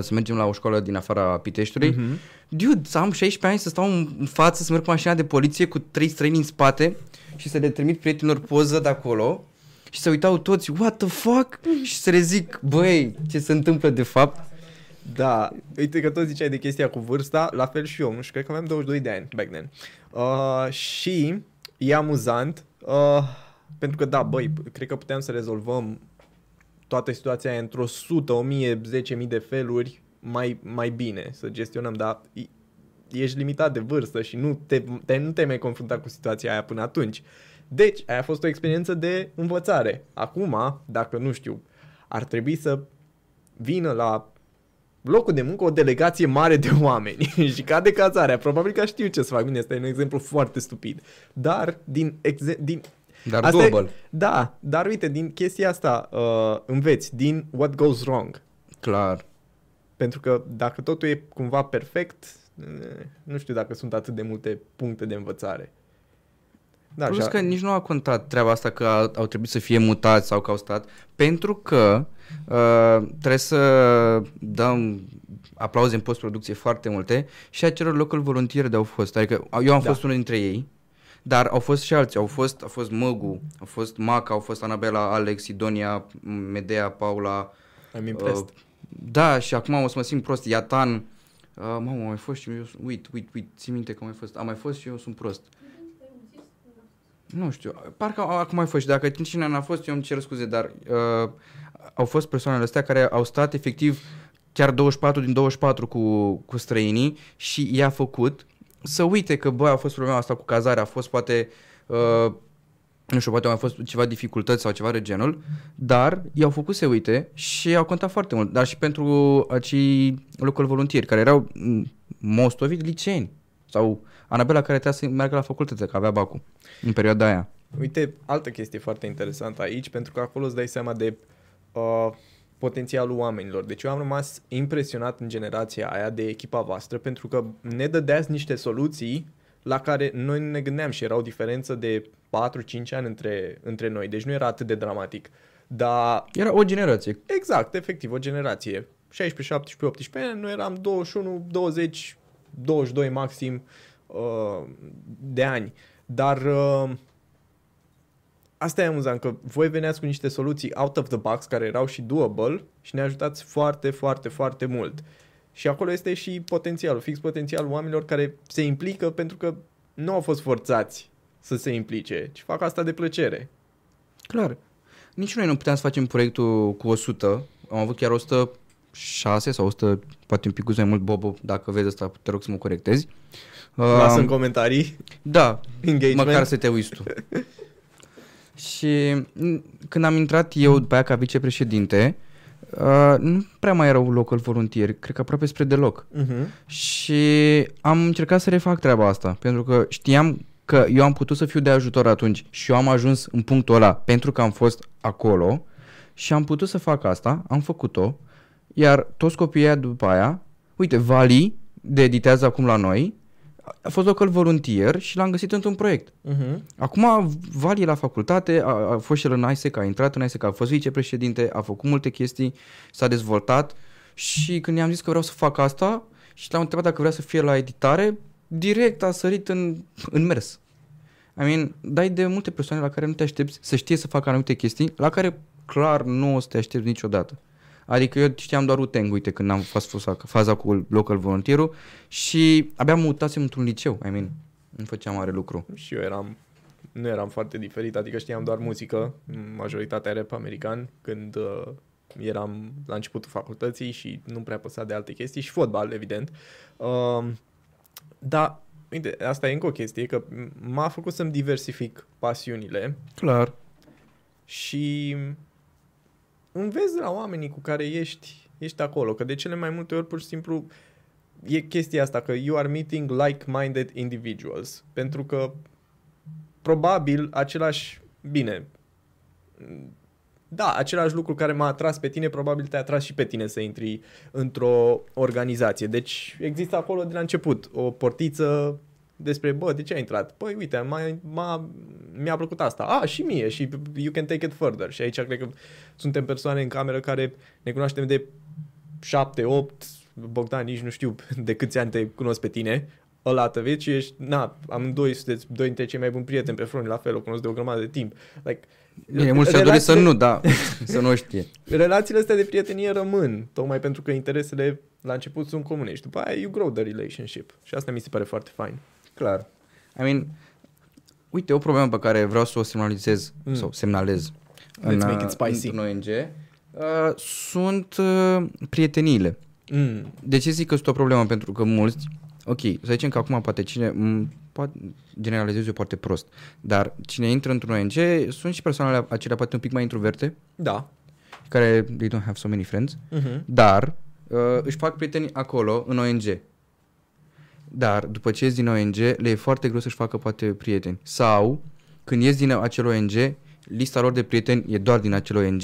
să mergem la o școală din afara Piteștiului. Mhm. Dude, să am 16 ani, să stau în față, să merg cu mașina de poliție cu trei străini în spate și să le trimit prietenilor poză de acolo și să uitau toți, what the fuck? Și să le zic, băi, ce se întâmplă de fapt? Da, uite că tot ziceai de chestia cu vârsta, la fel și eu, nu știu, cred că aveam 22 de ani back then. Uh, și e amuzant, uh, pentru că da, băi, cred că puteam să rezolvăm toată situația aia într-o sută, o mie, zece mii de feluri mai, mai bine să gestionăm, dar e- ești limitat de vârstă și nu te, te, nu te mai confrunta cu situația aia până atunci. Deci, aia a fost o experiență de învățare. Acum, dacă nu știu, ar trebui să vină la locul de muncă o delegație mare de oameni și ca de cazarea, probabil că știu ce să fac. Bine, ăsta e un exemplu foarte stupid. Dar din, exe- din Dar Asta e- global. da, dar uite, din chestia asta uh, înveți, din what goes wrong. Clar. Pentru că dacă totul e cumva perfect, eh, nu știu dacă sunt atât de multe puncte de învățare. Da, Plus și a- că nici nu a contat treaba asta că a- au trebuit să fie mutați sau că au stat, pentru că uh, trebuie să dăm aplauze în postproducție foarte multe și acelor local volunteer de au fost. Adică eu am Da. fost unul dintre ei, dar au fost și alții. Au fost, a fost Măgu, au fost Maca, au fost Anabela, Alex, Sidonia, Medea, Paula. I'm impressed. Uh, da, și acum o să mă simt prost. Iatan, uh, mamă, am mai fost și eu, uit, uit, uit, ții minte că am mai fost. Am mai fost și eu sunt prost. Nu știu, parcă a- acum mai fost și dacă cine n-a fost, eu îmi cer scuze, dar uh, au fost persoanele astea care au stat efectiv chiar 24 din 24 cu, cu străinii și i-a făcut să uite că, bă, a fost problema asta cu cazarea, a fost poate, uh, nu știu, poate au mai fost ceva dificultăți sau ceva de genul, dar i-au făcut să uite și au contat foarte mult, dar și pentru acei local volunteeri care erau m, mostovi liceeni sau Anabela care trebuia să meargă la facultate, că avea bacul în perioada aia. Uite, altă chestie foarte interesantă aici, pentru că acolo îți dai seama de uh, potențialul oamenilor. Deci eu am rămas impresionat în generația aia de echipa voastră, pentru că ne dădeați niște soluții la care noi nu ne gândeam și era o diferență de 4-5 ani între, între noi, deci nu era atât de dramatic. Dar Era o generație. Exact, efectiv, o generație. 16, 17, 18 ani, noi eram 21, 20, 22 maxim uh, de ani. Dar uh, asta e amuzant, că voi veneați cu niște soluții out of the box care erau și doable și ne ajutați foarte, foarte, foarte mult. Și acolo este și potențialul, fix potențialul oamenilor care se implică pentru că nu au fost forțați să se implice, ci fac asta de plăcere. Clar. Nici noi nu puteam să facem proiectul cu 100. Am avut chiar 106 sau 100, poate un pic mai mult, Bobo, dacă vezi asta, te rog să mă corectezi. Lasă în Um, comentarii Da, engagement. măcar să te uiți tu. și m, când am intrat eu după aia ca vicepreședinte, uh, nu prea mai erau local volunteeri, cred că aproape spre deloc. Uh-huh. Și am încercat să refac treaba asta, pentru că știam că eu am putut să fiu de ajutor atunci și eu am ajuns în punctul ăla pentru că am fost acolo și am putut să fac asta, am făcut-o, iar toți copiii aia după aia, uite, Vali, de editează acum la noi, a fost local volunteer și l-am găsit într-un proiect. Uh-huh. Acum Vali e la facultate, a, a fost și el în ISEC, a intrat în ISEC, a fost vicepreședinte, a făcut multe chestii, s-a dezvoltat și când i-am zis că vreau să fac asta și l-am întrebat dacă vrea să fie la editare, direct a sărit în, în mers. I mean, dai de multe persoane la care nu te aștepți să știe să facă anumite chestii, la care clar nu o să te aștepți niciodată. Adică eu știam doar Uteng, uite, când am fost faza cu local volunteerul și abia mă mutasem într-un liceu, I mean, nu făceam mare lucru. Și eu eram, nu eram foarte diferit, adică știam doar muzică, majoritatea rap american, când uh, eram la începutul facultății și nu prea păsa de alte chestii și fotbal, evident. Uh, dar uite, asta e încă o chestie, că m-a făcut să-mi diversific pasiunile Clar. și înveți de la oamenii cu care ești, ești acolo, că de cele mai multe ori pur și simplu e chestia asta, că you are meeting like-minded individuals, pentru că probabil același, bine, da, același lucru care m-a atras pe tine, probabil te-a atras și pe tine să intri într-o organizație. Deci există acolo de la început o portiță despre, bă, de ce ai intrat? Păi, uite, m-a, m-a, mi-a plăcut asta. A, și mie, și you can take it further. Și aici cred că suntem persoane în cameră care ne cunoaștem de 7, 8, Bogdan, nici nu știu de câți ani te cunosc pe tine, ăla te și ești, na, amândoi sunteți doi dintre cei mai buni prieteni pe front, la fel, o cunosc de o grămadă de timp. Like, Bine, mulți relațiile... să nu, da, să nu știe. Relațiile astea de prietenie rămân, tocmai pentru că interesele la început sunt comune și după aia you grow the relationship. Și asta mi se pare foarte fain. Clar. I mean, uite, o problemă pe care vreau să o semnalizez mm. sau semnalez Let's în, make it spicy. în ONG uh, sunt uh, prieteniile. Mm. De ce zic că sunt o problemă? Pentru că mulți, ok, să zicem că acum poate cine, m- poate, generalizez eu foarte prost, dar cine intră într-un ONG sunt și persoanele acelea poate un pic mai introverte. Da. Care they don't have so many friends, uh-huh. dar uh, își fac prieteni acolo, în ONG. Dar după ce ies din ONG, le e foarte greu să-și facă poate prieteni. Sau, când ies din acel ONG, lista lor de prieteni e doar din acel ONG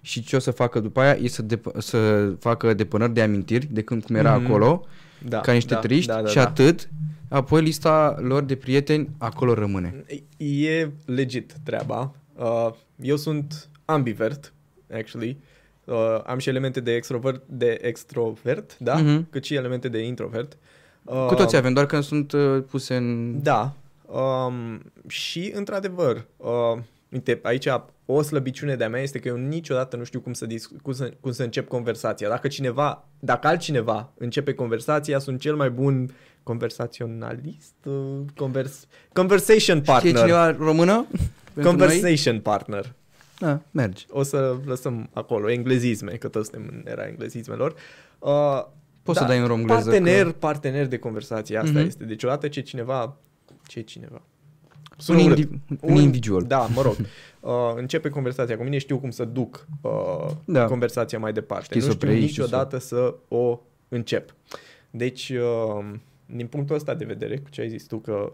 și ce o să facă după aia e să, dep- să facă depănări de amintiri de când cum era mm-hmm. acolo, da, ca niște da, triști da, da, și da. atât. Apoi lista lor de prieteni acolo rămâne. E legit treaba. Uh, eu sunt ambivert, actually. Uh, am și elemente de extrovert, de extrovert, da? Mhm. Cât și elemente de introvert. Uh, Cu toți avem, doar că sunt uh, puse în... Da. Um, și, într-adevăr, uh, uite, aici o slăbiciune de-a mea este că eu niciodată nu știu cum să, disc- cum să, cum să încep conversația. Dacă cineva, dacă altcineva începe conversația, sunt cel mai bun conversaționalist, uh, convers- conversation partner. Știe cineva română? pentru Conversation partner. Noi? Da, merge. O să lăsăm acolo englezisme, că toți suntem în era englezismelor. Uh, Poți să dai în romgleză Partener, că- partener de conversație, asta Mhm. este. Deci odată ce cineva, ce e cineva? Un, urât. indi- un individual. Da, mă rog. Uh, începe conversația cu mine, știu cum să duc uh, Da. conversația mai departe. Știi nu să o știu preiei, știi niciodată să o încep. Deci, uh, din punctul ăsta de vedere, cu ce ai zis tu, că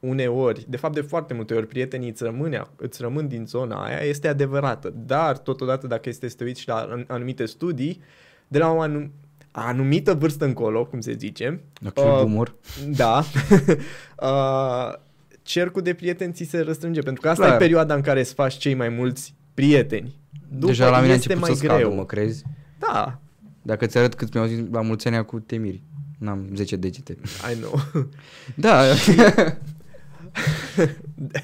uneori, de fapt de foarte multe ori, prietenii îți, rămâne, îți rămân din zona aia, este adevărată. Dar, totodată, dacă este să te uiți și la an- anumite studii, de la o anum- anumită vârstă încolo, cum se zice, Dacă uh, Uh, boomer. da, uh, cercul de prieteni ți se răstrânge, pentru că asta Clar. e perioada în care îți faci cei mai mulți prieteni. După Deja la mine a este început mai să greu. scadă, mă crezi? Da, Dacă ți arăt cât mi-au zis la mulțenia cu temiri. N-am 10 degete. I know. Da,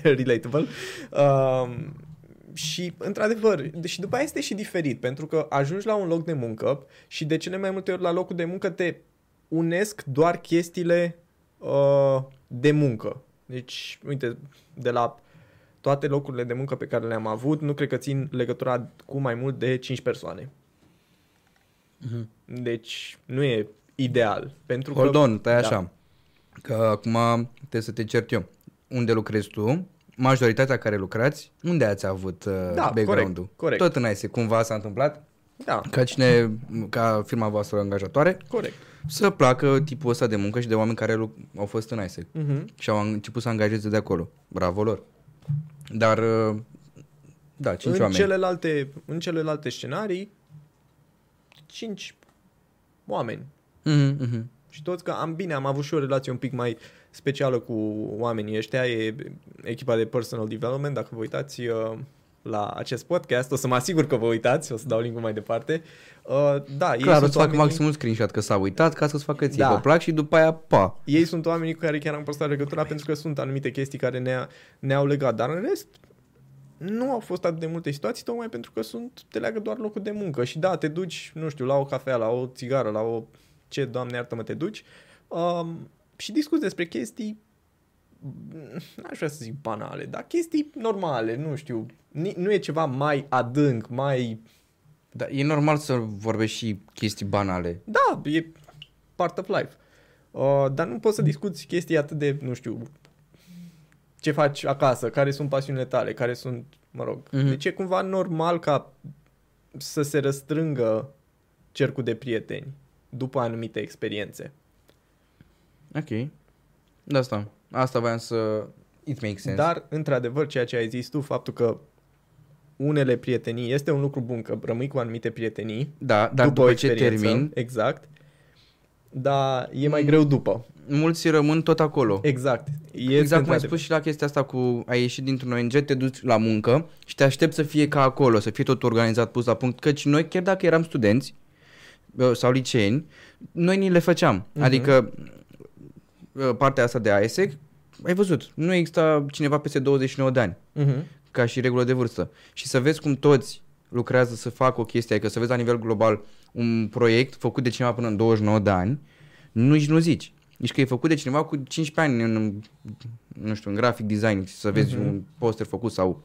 Relatable. Um, și, într-adevăr, și după aia este și diferit, pentru că ajungi la un loc de muncă și de cele mai multe ori la locul de muncă te unesc doar chestiile uh, de muncă. Deci, uite, de la toate locurile de muncă pe care le-am avut, nu cred că țin legătura cu mai mult de 5 persoane. Mhm. Deci, nu e ideal. Pentru hold că, on, tai Da. așa. Că acum trebuie să te cert eu. Unde lucrezi tu? Majoritatea care lucrați, unde ați avut uh, Da, background-ul? corect, corect. Tot în ISE. Cumva s-a întâmplat Da, ca cine, ca firma voastră angajatoare, corect. să placă tipul ăsta de muncă și de oameni care lu- au fost în ISE Uh-huh. și au început să angajeze de acolo. Bravo lor. Dar, uh, da, cinci în oameni. celelalte, în celelalte scenarii, cinci oameni. Mhm, mhm. Și toți că am bine, am avut și o relație un pic mai specială cu oamenii ăștia, e echipa de personal development, dacă vă uitați uh, la acest podcast, o să mă asigur că vă uitați, o să dau linkul mai departe. Uh, da, ei Clar, sunt îți fac oamenii, maximul screenshot că s-a uitat ca să-ți facă ție Da. da. plac și după aia, pa. ei sunt oamenii cu care chiar am păstrat legătura pentru că sunt anumite chestii care ne ne-au legat, dar în rest nu au fost atât de multe situații, tocmai pentru că sunt, te leagă doar locul de muncă. Și da, te duci, nu știu, la o cafea, la o țigară, la o... Ce, doamne iartă-mă, te duci um, și discuți despre chestii n-aș vrea să zic banale, dar chestii normale, nu știu, ni- nu e ceva mai adânc, mai... Da, e normal să vorbești și chestii banale. Da, e part of life. Uh, dar nu poți să discuți chestii atât de, nu știu, ce faci acasă, care sunt pasiunile tale, care sunt, mă rog. Mhm. Mm-hmm. Deci e cumva normal ca să se răstrângă cercul de prieteni după anumite experiențe. Ok. De asta. Asta voiam să... It makes sense. Dar, într-adevăr, ceea ce ai zis tu, faptul că unele prietenii, este un lucru bun că rămâi cu anumite prietenii da, dar după, o ce experiență, termin, Exact. Dar e mai Mm. greu după. mulți rămân tot acolo. Exact. Este Exact cum ai într-adevăr- spus și la chestia asta cu ai ieșit dintr-un ONG, te duci la muncă și te aștepți să fie ca acolo, să fie tot organizat, pus la punct, căci noi, chiar dacă eram studenți uh, sau liceeni, noi ni le făceam. Mhm. Adică uh, partea asta de AESEC, ai văzut, nu exista cineva peste 29 de ani, Mhm. ca și regulă de vârstă. Și să vezi cum toți lucrează să facă o chestie, adică să vezi la nivel global un proiect făcut de cineva până în 29 de ani, nu nici nu zici. Nici că e făcut de cineva cu 15 ani în, nu știu, în graphic design, să vezi Mhm. un poster făcut sau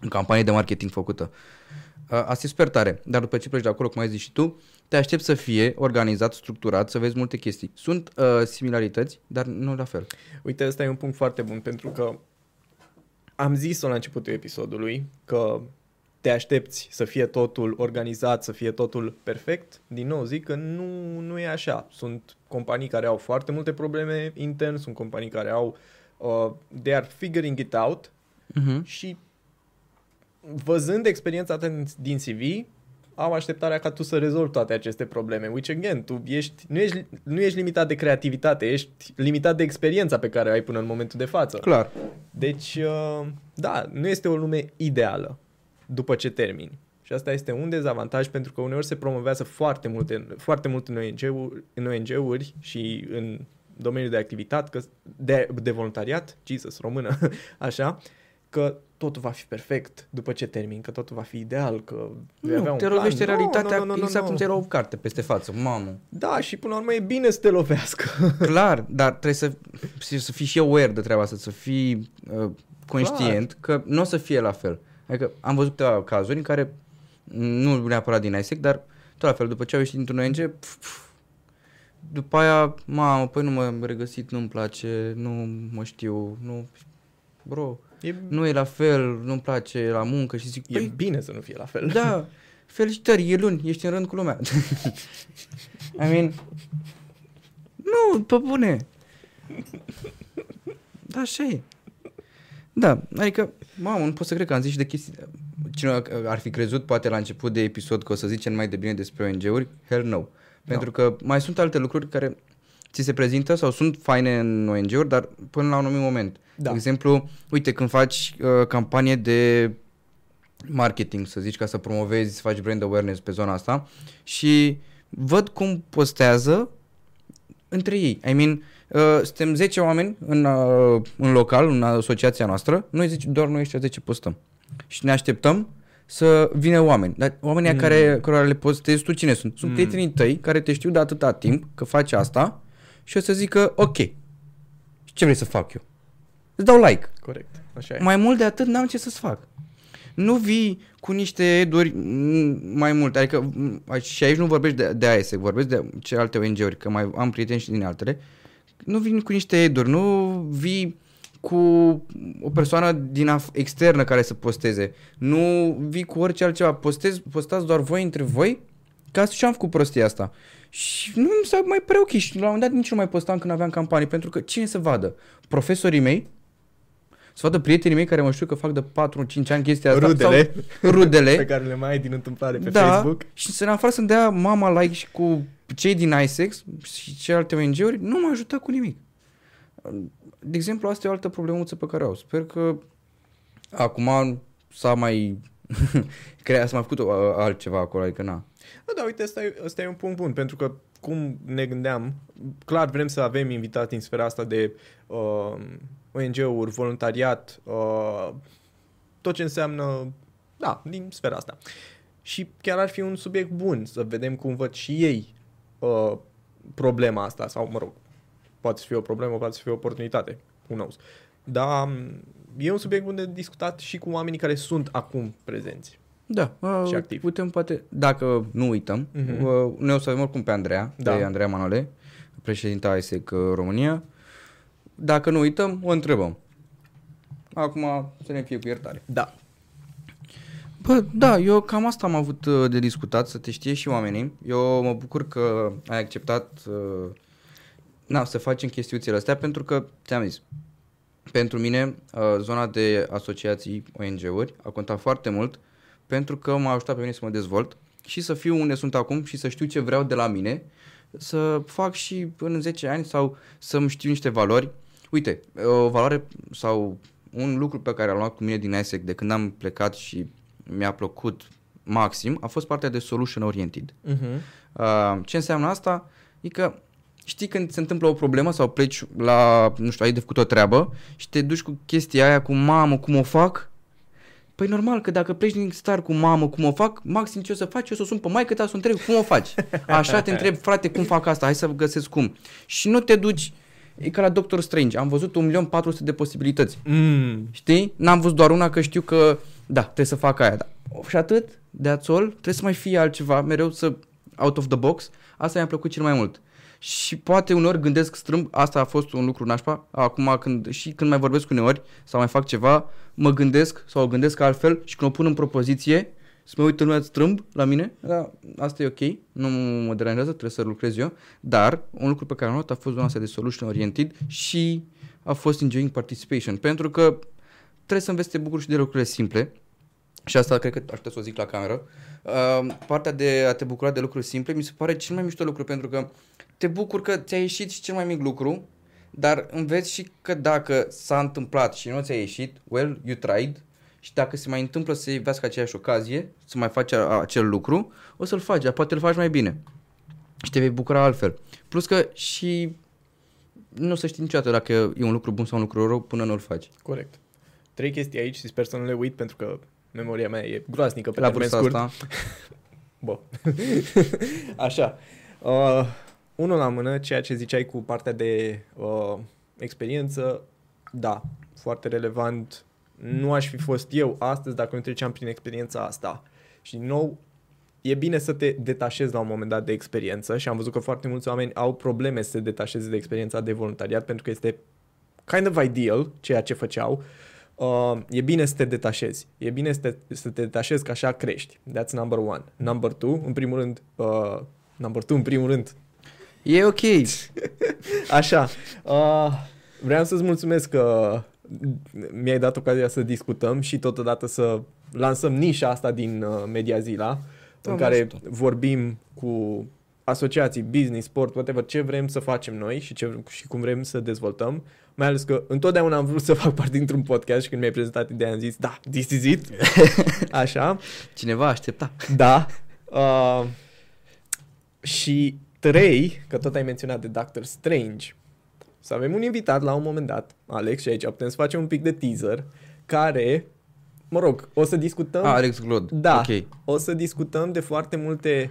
în campanie de marketing făcută. A- Asta e super tare, dar după ce pleci de acolo, cum ai zis și tu, te aștepți să fie organizat, structurat, să vezi multe chestii. Sunt uh, similarități, dar nu la fel. Uite, ăsta e un punct foarte bun, pentru că am zis-o la începutul episodului, că te aștepți să fie totul organizat, să fie totul perfect. Din nou zic că nu, nu e așa. Sunt companii care au foarte multe probleme intern, sunt companii care au uh, they are figuring it out Uh-huh. și văzând experiența ta din- din CV, au așteptarea ca tu să rezolvi toate aceste probleme. Which again, tu ești, nu, ești, nu ești limitat de creativitate, ești limitat de experiența pe care o ai până în momentul de față. Clar. Deci, uh, da, nu este o lume ideală după ce termini. Și asta este un dezavantaj pentru că uneori se promovează foarte multe, foarte mult în ONG-uri, în ONG-uri și în domeniul de activitate, că, de, de voluntariat, Jesus, română, așa, că totul va fi perfect după ce termin, că totul va fi ideal, că vei avea Nu, un te plan. lovește Nu, realitatea nu, nu, nu, exact nu. cum ți-ai luat o carte peste față, mamă. Da, și până la urmă e bine să te lovească. Clar, dar trebuie să, să fii și aware de treaba asta, să fii uh, conștient că nu o să fie la fel. Adică am văzut câteva cazuri în care, nu neapărat din ISEC, dar tot la fel, după ce au ieșit dintr-un ONG, pf, pf, după aia, mamă, păi nu m-am regăsit, nu-mi place, nu mă știu, nu... Bro, E, nu e la fel, nu-mi place la muncă și zic, e păi, bine să nu fie la fel. da, felicitări, e luni, ești în rând cu lumea. I mean, nu, pe bune. Da, așa e. Da, adică, mamă, nu pot să cred că am zis și de chestii. Cine ar fi crezut, poate la început de episod, că o să zicem mai de bine despre ONG-uri? Hell no. Pentru că mai sunt alte lucruri care ți se prezintă sau sunt faine în ONG-uri, dar până la un anumit moment. Da. De exemplu, uite, când faci uh, campanie de marketing, să zici, ca să promovezi, să faci brand awareness pe zona asta și văd cum postează între ei. I mean, uh, suntem 10 oameni în, uh, în local, în asociația noastră, noi zici, doar noi ăștia 10 postăm. Și ne așteptăm să vină oameni. Dar oamenii Mm. mm. care, care le postezi tu cine sunt? Sunt Mm. mm. prietenii tăi care te știu de atâta timp că faci asta și o să zică, ok, și ce vrei să fac eu? Îți dau like. Corect, așa e. Mai mult de atât n-am ce să-ți fac. Nu vii cu niște eduri mm, mai multe, adică mm, și aici nu vorbești de, de AESEC, vorbesc de celelalte ONG-uri, că mai am prieteni și din altele, nu vii cu niște eduri, nu vii cu o persoană din af- externă care să posteze, nu vii cu orice altceva, postezi, postați doar voi între voi, ca și am făcut prostia asta. Și nu mi s-a mai prea ok și la un moment dat nici nu mai postam când aveam campanii, pentru că cine să vadă? Profesorii mei? Să vadă prietenii mei care mă știu că fac de 4-5 ani chestia asta. Rudele. Sau rudele. pe care le mai ai din întâmplare pe da, Facebook. și să ne afară să-mi dea mama like și cu cei din ISEX și celelalte ONG-uri, nu m-a ajutat cu nimic. De exemplu, asta e o altă problemuță pe care o au. Sper că acum s-a mai creat, s-a mai făcut uh, altceva acolo, adică na. Da, da, uite, ăsta e, ăsta e un punct bun, pentru că, cum ne gândeam, clar vrem să avem invitați în sfera asta de uh, ONG-uri, voluntariat, uh, tot ce înseamnă, da, din sfera asta. Și chiar ar fi un subiect bun să vedem cum văd și ei uh, problema asta, sau, mă rog, poate să fie o problemă, poate să fie o oportunitate, who knows. Dar um, e un subiect bun de discutat și cu oamenii care sunt acum prezenți. Da, uh, Și activ. putem poate, dacă nu uităm, Mhm. uh, noi o să avem oricum pe Andreea, Da. pe Andreea Manole, președinta ISEC uh, România. Dacă nu uităm, o întrebăm. Acum să ne fie cu iertare. Da. Bă, da, eu cam asta am avut uh, de discutat, să te știe și oamenii. Eu mă bucur că ai acceptat uh, na, să facem chestiuțele astea pentru că, ți-am zis, pentru mine uh, zona de asociații, ONG-uri, a contat foarte mult pentru că m-a ajutat pe mine să mă dezvolt și să fiu unde sunt acum și să știu ce vreau de la mine, să fac și în 10 ani sau să-mi știu niște valori. Uite, o valoare sau un lucru pe care l-am luat cu mine din ISEC de când am plecat și mi-a plăcut maxim a fost partea de solution oriented. Uh-huh. Uh, ce înseamnă asta? E că știi când se întâmplă o problemă sau pleci la, nu știu, ai de făcut o treabă și te duci cu chestia aia cu mamă, cum o fac? Păi normal că dacă pleci din star cu mamă, cum o fac, maxim ce o să faci, eu să o sun pe maică ta să o întreb cum o faci. Așa te întreb, frate, cum fac asta, hai să găsesc cum. Și nu te duci, e ca la Doctor Strange, am văzut 1.400.000 de posibilități. Mm. Știi? N-am văzut doar una că știu că, da, trebuie să fac aia. Da. Și atât, de all, trebuie să mai fie altceva, mereu să out of the box. Asta mi-a plăcut cel mai mult. Și poate uneori gândesc strâmb, asta a fost un lucru nașpa, acum când, și când mai vorbesc uneori sau mai fac ceva, mă gândesc sau o gândesc altfel și când o pun în propoziție, să mă uit lumea strâmb la mine, da, asta e ok, nu mă deranjează, trebuie să lucrez eu, dar un lucru pe care am luat a fost zona asta de solution oriented și a fost enjoying participation, pentru că trebuie să înveți să te bucuri și de lucrurile simple și asta cred că aș putea să o zic la cameră. Uh, partea de a te bucura de lucruri simple mi se pare cel mai mișto lucru pentru că te bucuri că ți-a ieșit și cel mai mic lucru, dar înveți și că dacă s-a întâmplat și nu ți-a ieșit, well, you tried, și dacă se mai întâmplă să ivească aceeași ocazie, să mai faci a- acel lucru, o să-l faci, dar poate îl faci mai bine. Și te vei bucura altfel. Plus că și nu o să știi niciodată dacă e un lucru bun sau un lucru rău până nu-l faci. Corect. Trei chestii aici și sper să nu le uit pentru că memoria mea e groaznică pe La termen vârsta scurt. asta, Bă. Așa. Uh, unul la mână, ceea ce ziceai cu partea de uh, experiență, da, foarte relevant. Nu aș fi fost eu astăzi dacă nu treceam prin experiența asta. Și din nou, e bine să te detașezi la un moment dat de experiență și am văzut că foarte mulți oameni au probleme să se detașeze de experiența de voluntariat pentru că este kind of ideal ceea ce făceau. Uh, e bine să te detașezi. E bine să te, să te detașezi că așa crești. That's number one. Number two, în primul rând, uh, number two, în primul rând, e ok. Așa. Uh, vreau să-ți mulțumesc că mi-ai dat ocazia să discutăm și totodată să lansăm nișa asta din uh, Mediazila, în Doamne care ajută. vorbim cu asociații, business, sport, whatever, ce vrem să facem noi și, ce, și cum vrem să dezvoltăm. Mai ales că întotdeauna am vrut să fac parte dintr-un podcast și când mi-ai prezentat ideea am zis, da, this is it. Așa. Cineva aștepta. Da. Uh, și trei, că tot ai menționat de Doctor Strange, să avem un invitat la un moment dat, Alex, și aici putem să facem un pic de teaser, care, mă rog, o să discutăm... Ah, Alex Glod. Da, Ok. o să discutăm de foarte multe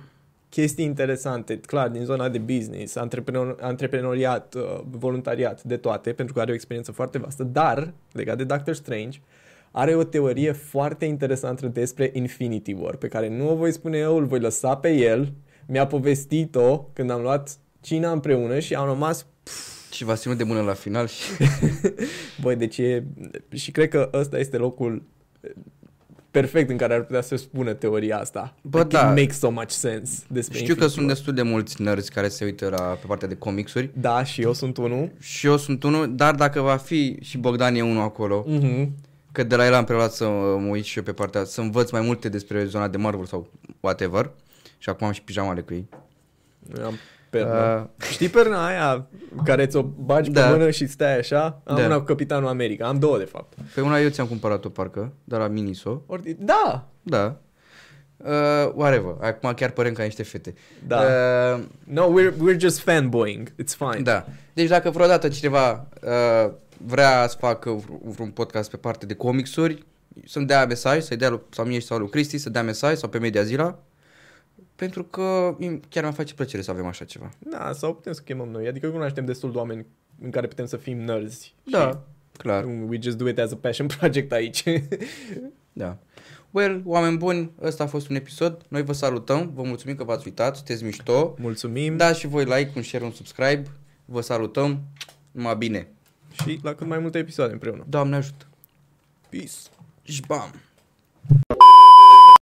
chestii interesante, clar, din zona de business, antreprenor, antreprenoriat, uh, voluntariat, de toate, pentru că are o experiență foarte vastă, dar, legat de Doctor Strange, are o teorie foarte interesantă despre Infinity War, pe care nu o voi spune eu, îl voi lăsa pe el. Mi-a povestit-o când am luat cina împreună și am rămas Și v-a ținut de mână la final și... Băi, deci e... Și cred că ăsta este locul perfect în care ar putea să spună teoria asta. Bă, like da. It makes so much sense despre Știu că Infinity sunt War. destul de mulți nerds care se uită la, pe partea de comicsuri Da, și eu sunt unul. și eu sunt unul, dar dacă va fi și Bogdan e unul acolo, Mm-hmm. că de la el am preluat să mă uit și eu pe partea, să învăț mai multe despre zona de Marvel sau whatever și acum am și pijamale cu ei. Am perna. Uh, Știi perna aia care ți-o bagi Da. pe mână și stai așa? Am Da. una cu Capitanul America. Am două, de fapt. pe una eu ți-am cumpărat-o parcă, dar la Miniso, Ori... Da! da. Uh, whatever, acum chiar părem ca niște fete. Da. Uh, No, we're, we're just fanboying. It's fine. Da. Deci dacă vreodată cineva uh, vrea să facă vr- vreun podcast pe parte de comicsuri, să-mi dea mesaj, să-i dea lui, sau mie sau lui Cristi, să dea mesaj sau pe Media Zila, pentru că im- chiar mi-a face plăcere să avem așa ceva. Da, sau putem să chemăm noi. Adică cunoaștem destul de oameni în care putem să fim nerds. Da, clar. Și we just do it as a passion project aici. Da. Well, oameni buni, ăsta a fost un episod. Noi vă salutăm, vă mulțumim că v-ați uitat, sunteți mișto. Mulțumim Da și voi like, un share, un subscribe. Vă salutăm. Numai bine. și la cât mai multe episoade împreună. Doamne ajută. Peace! Și bam.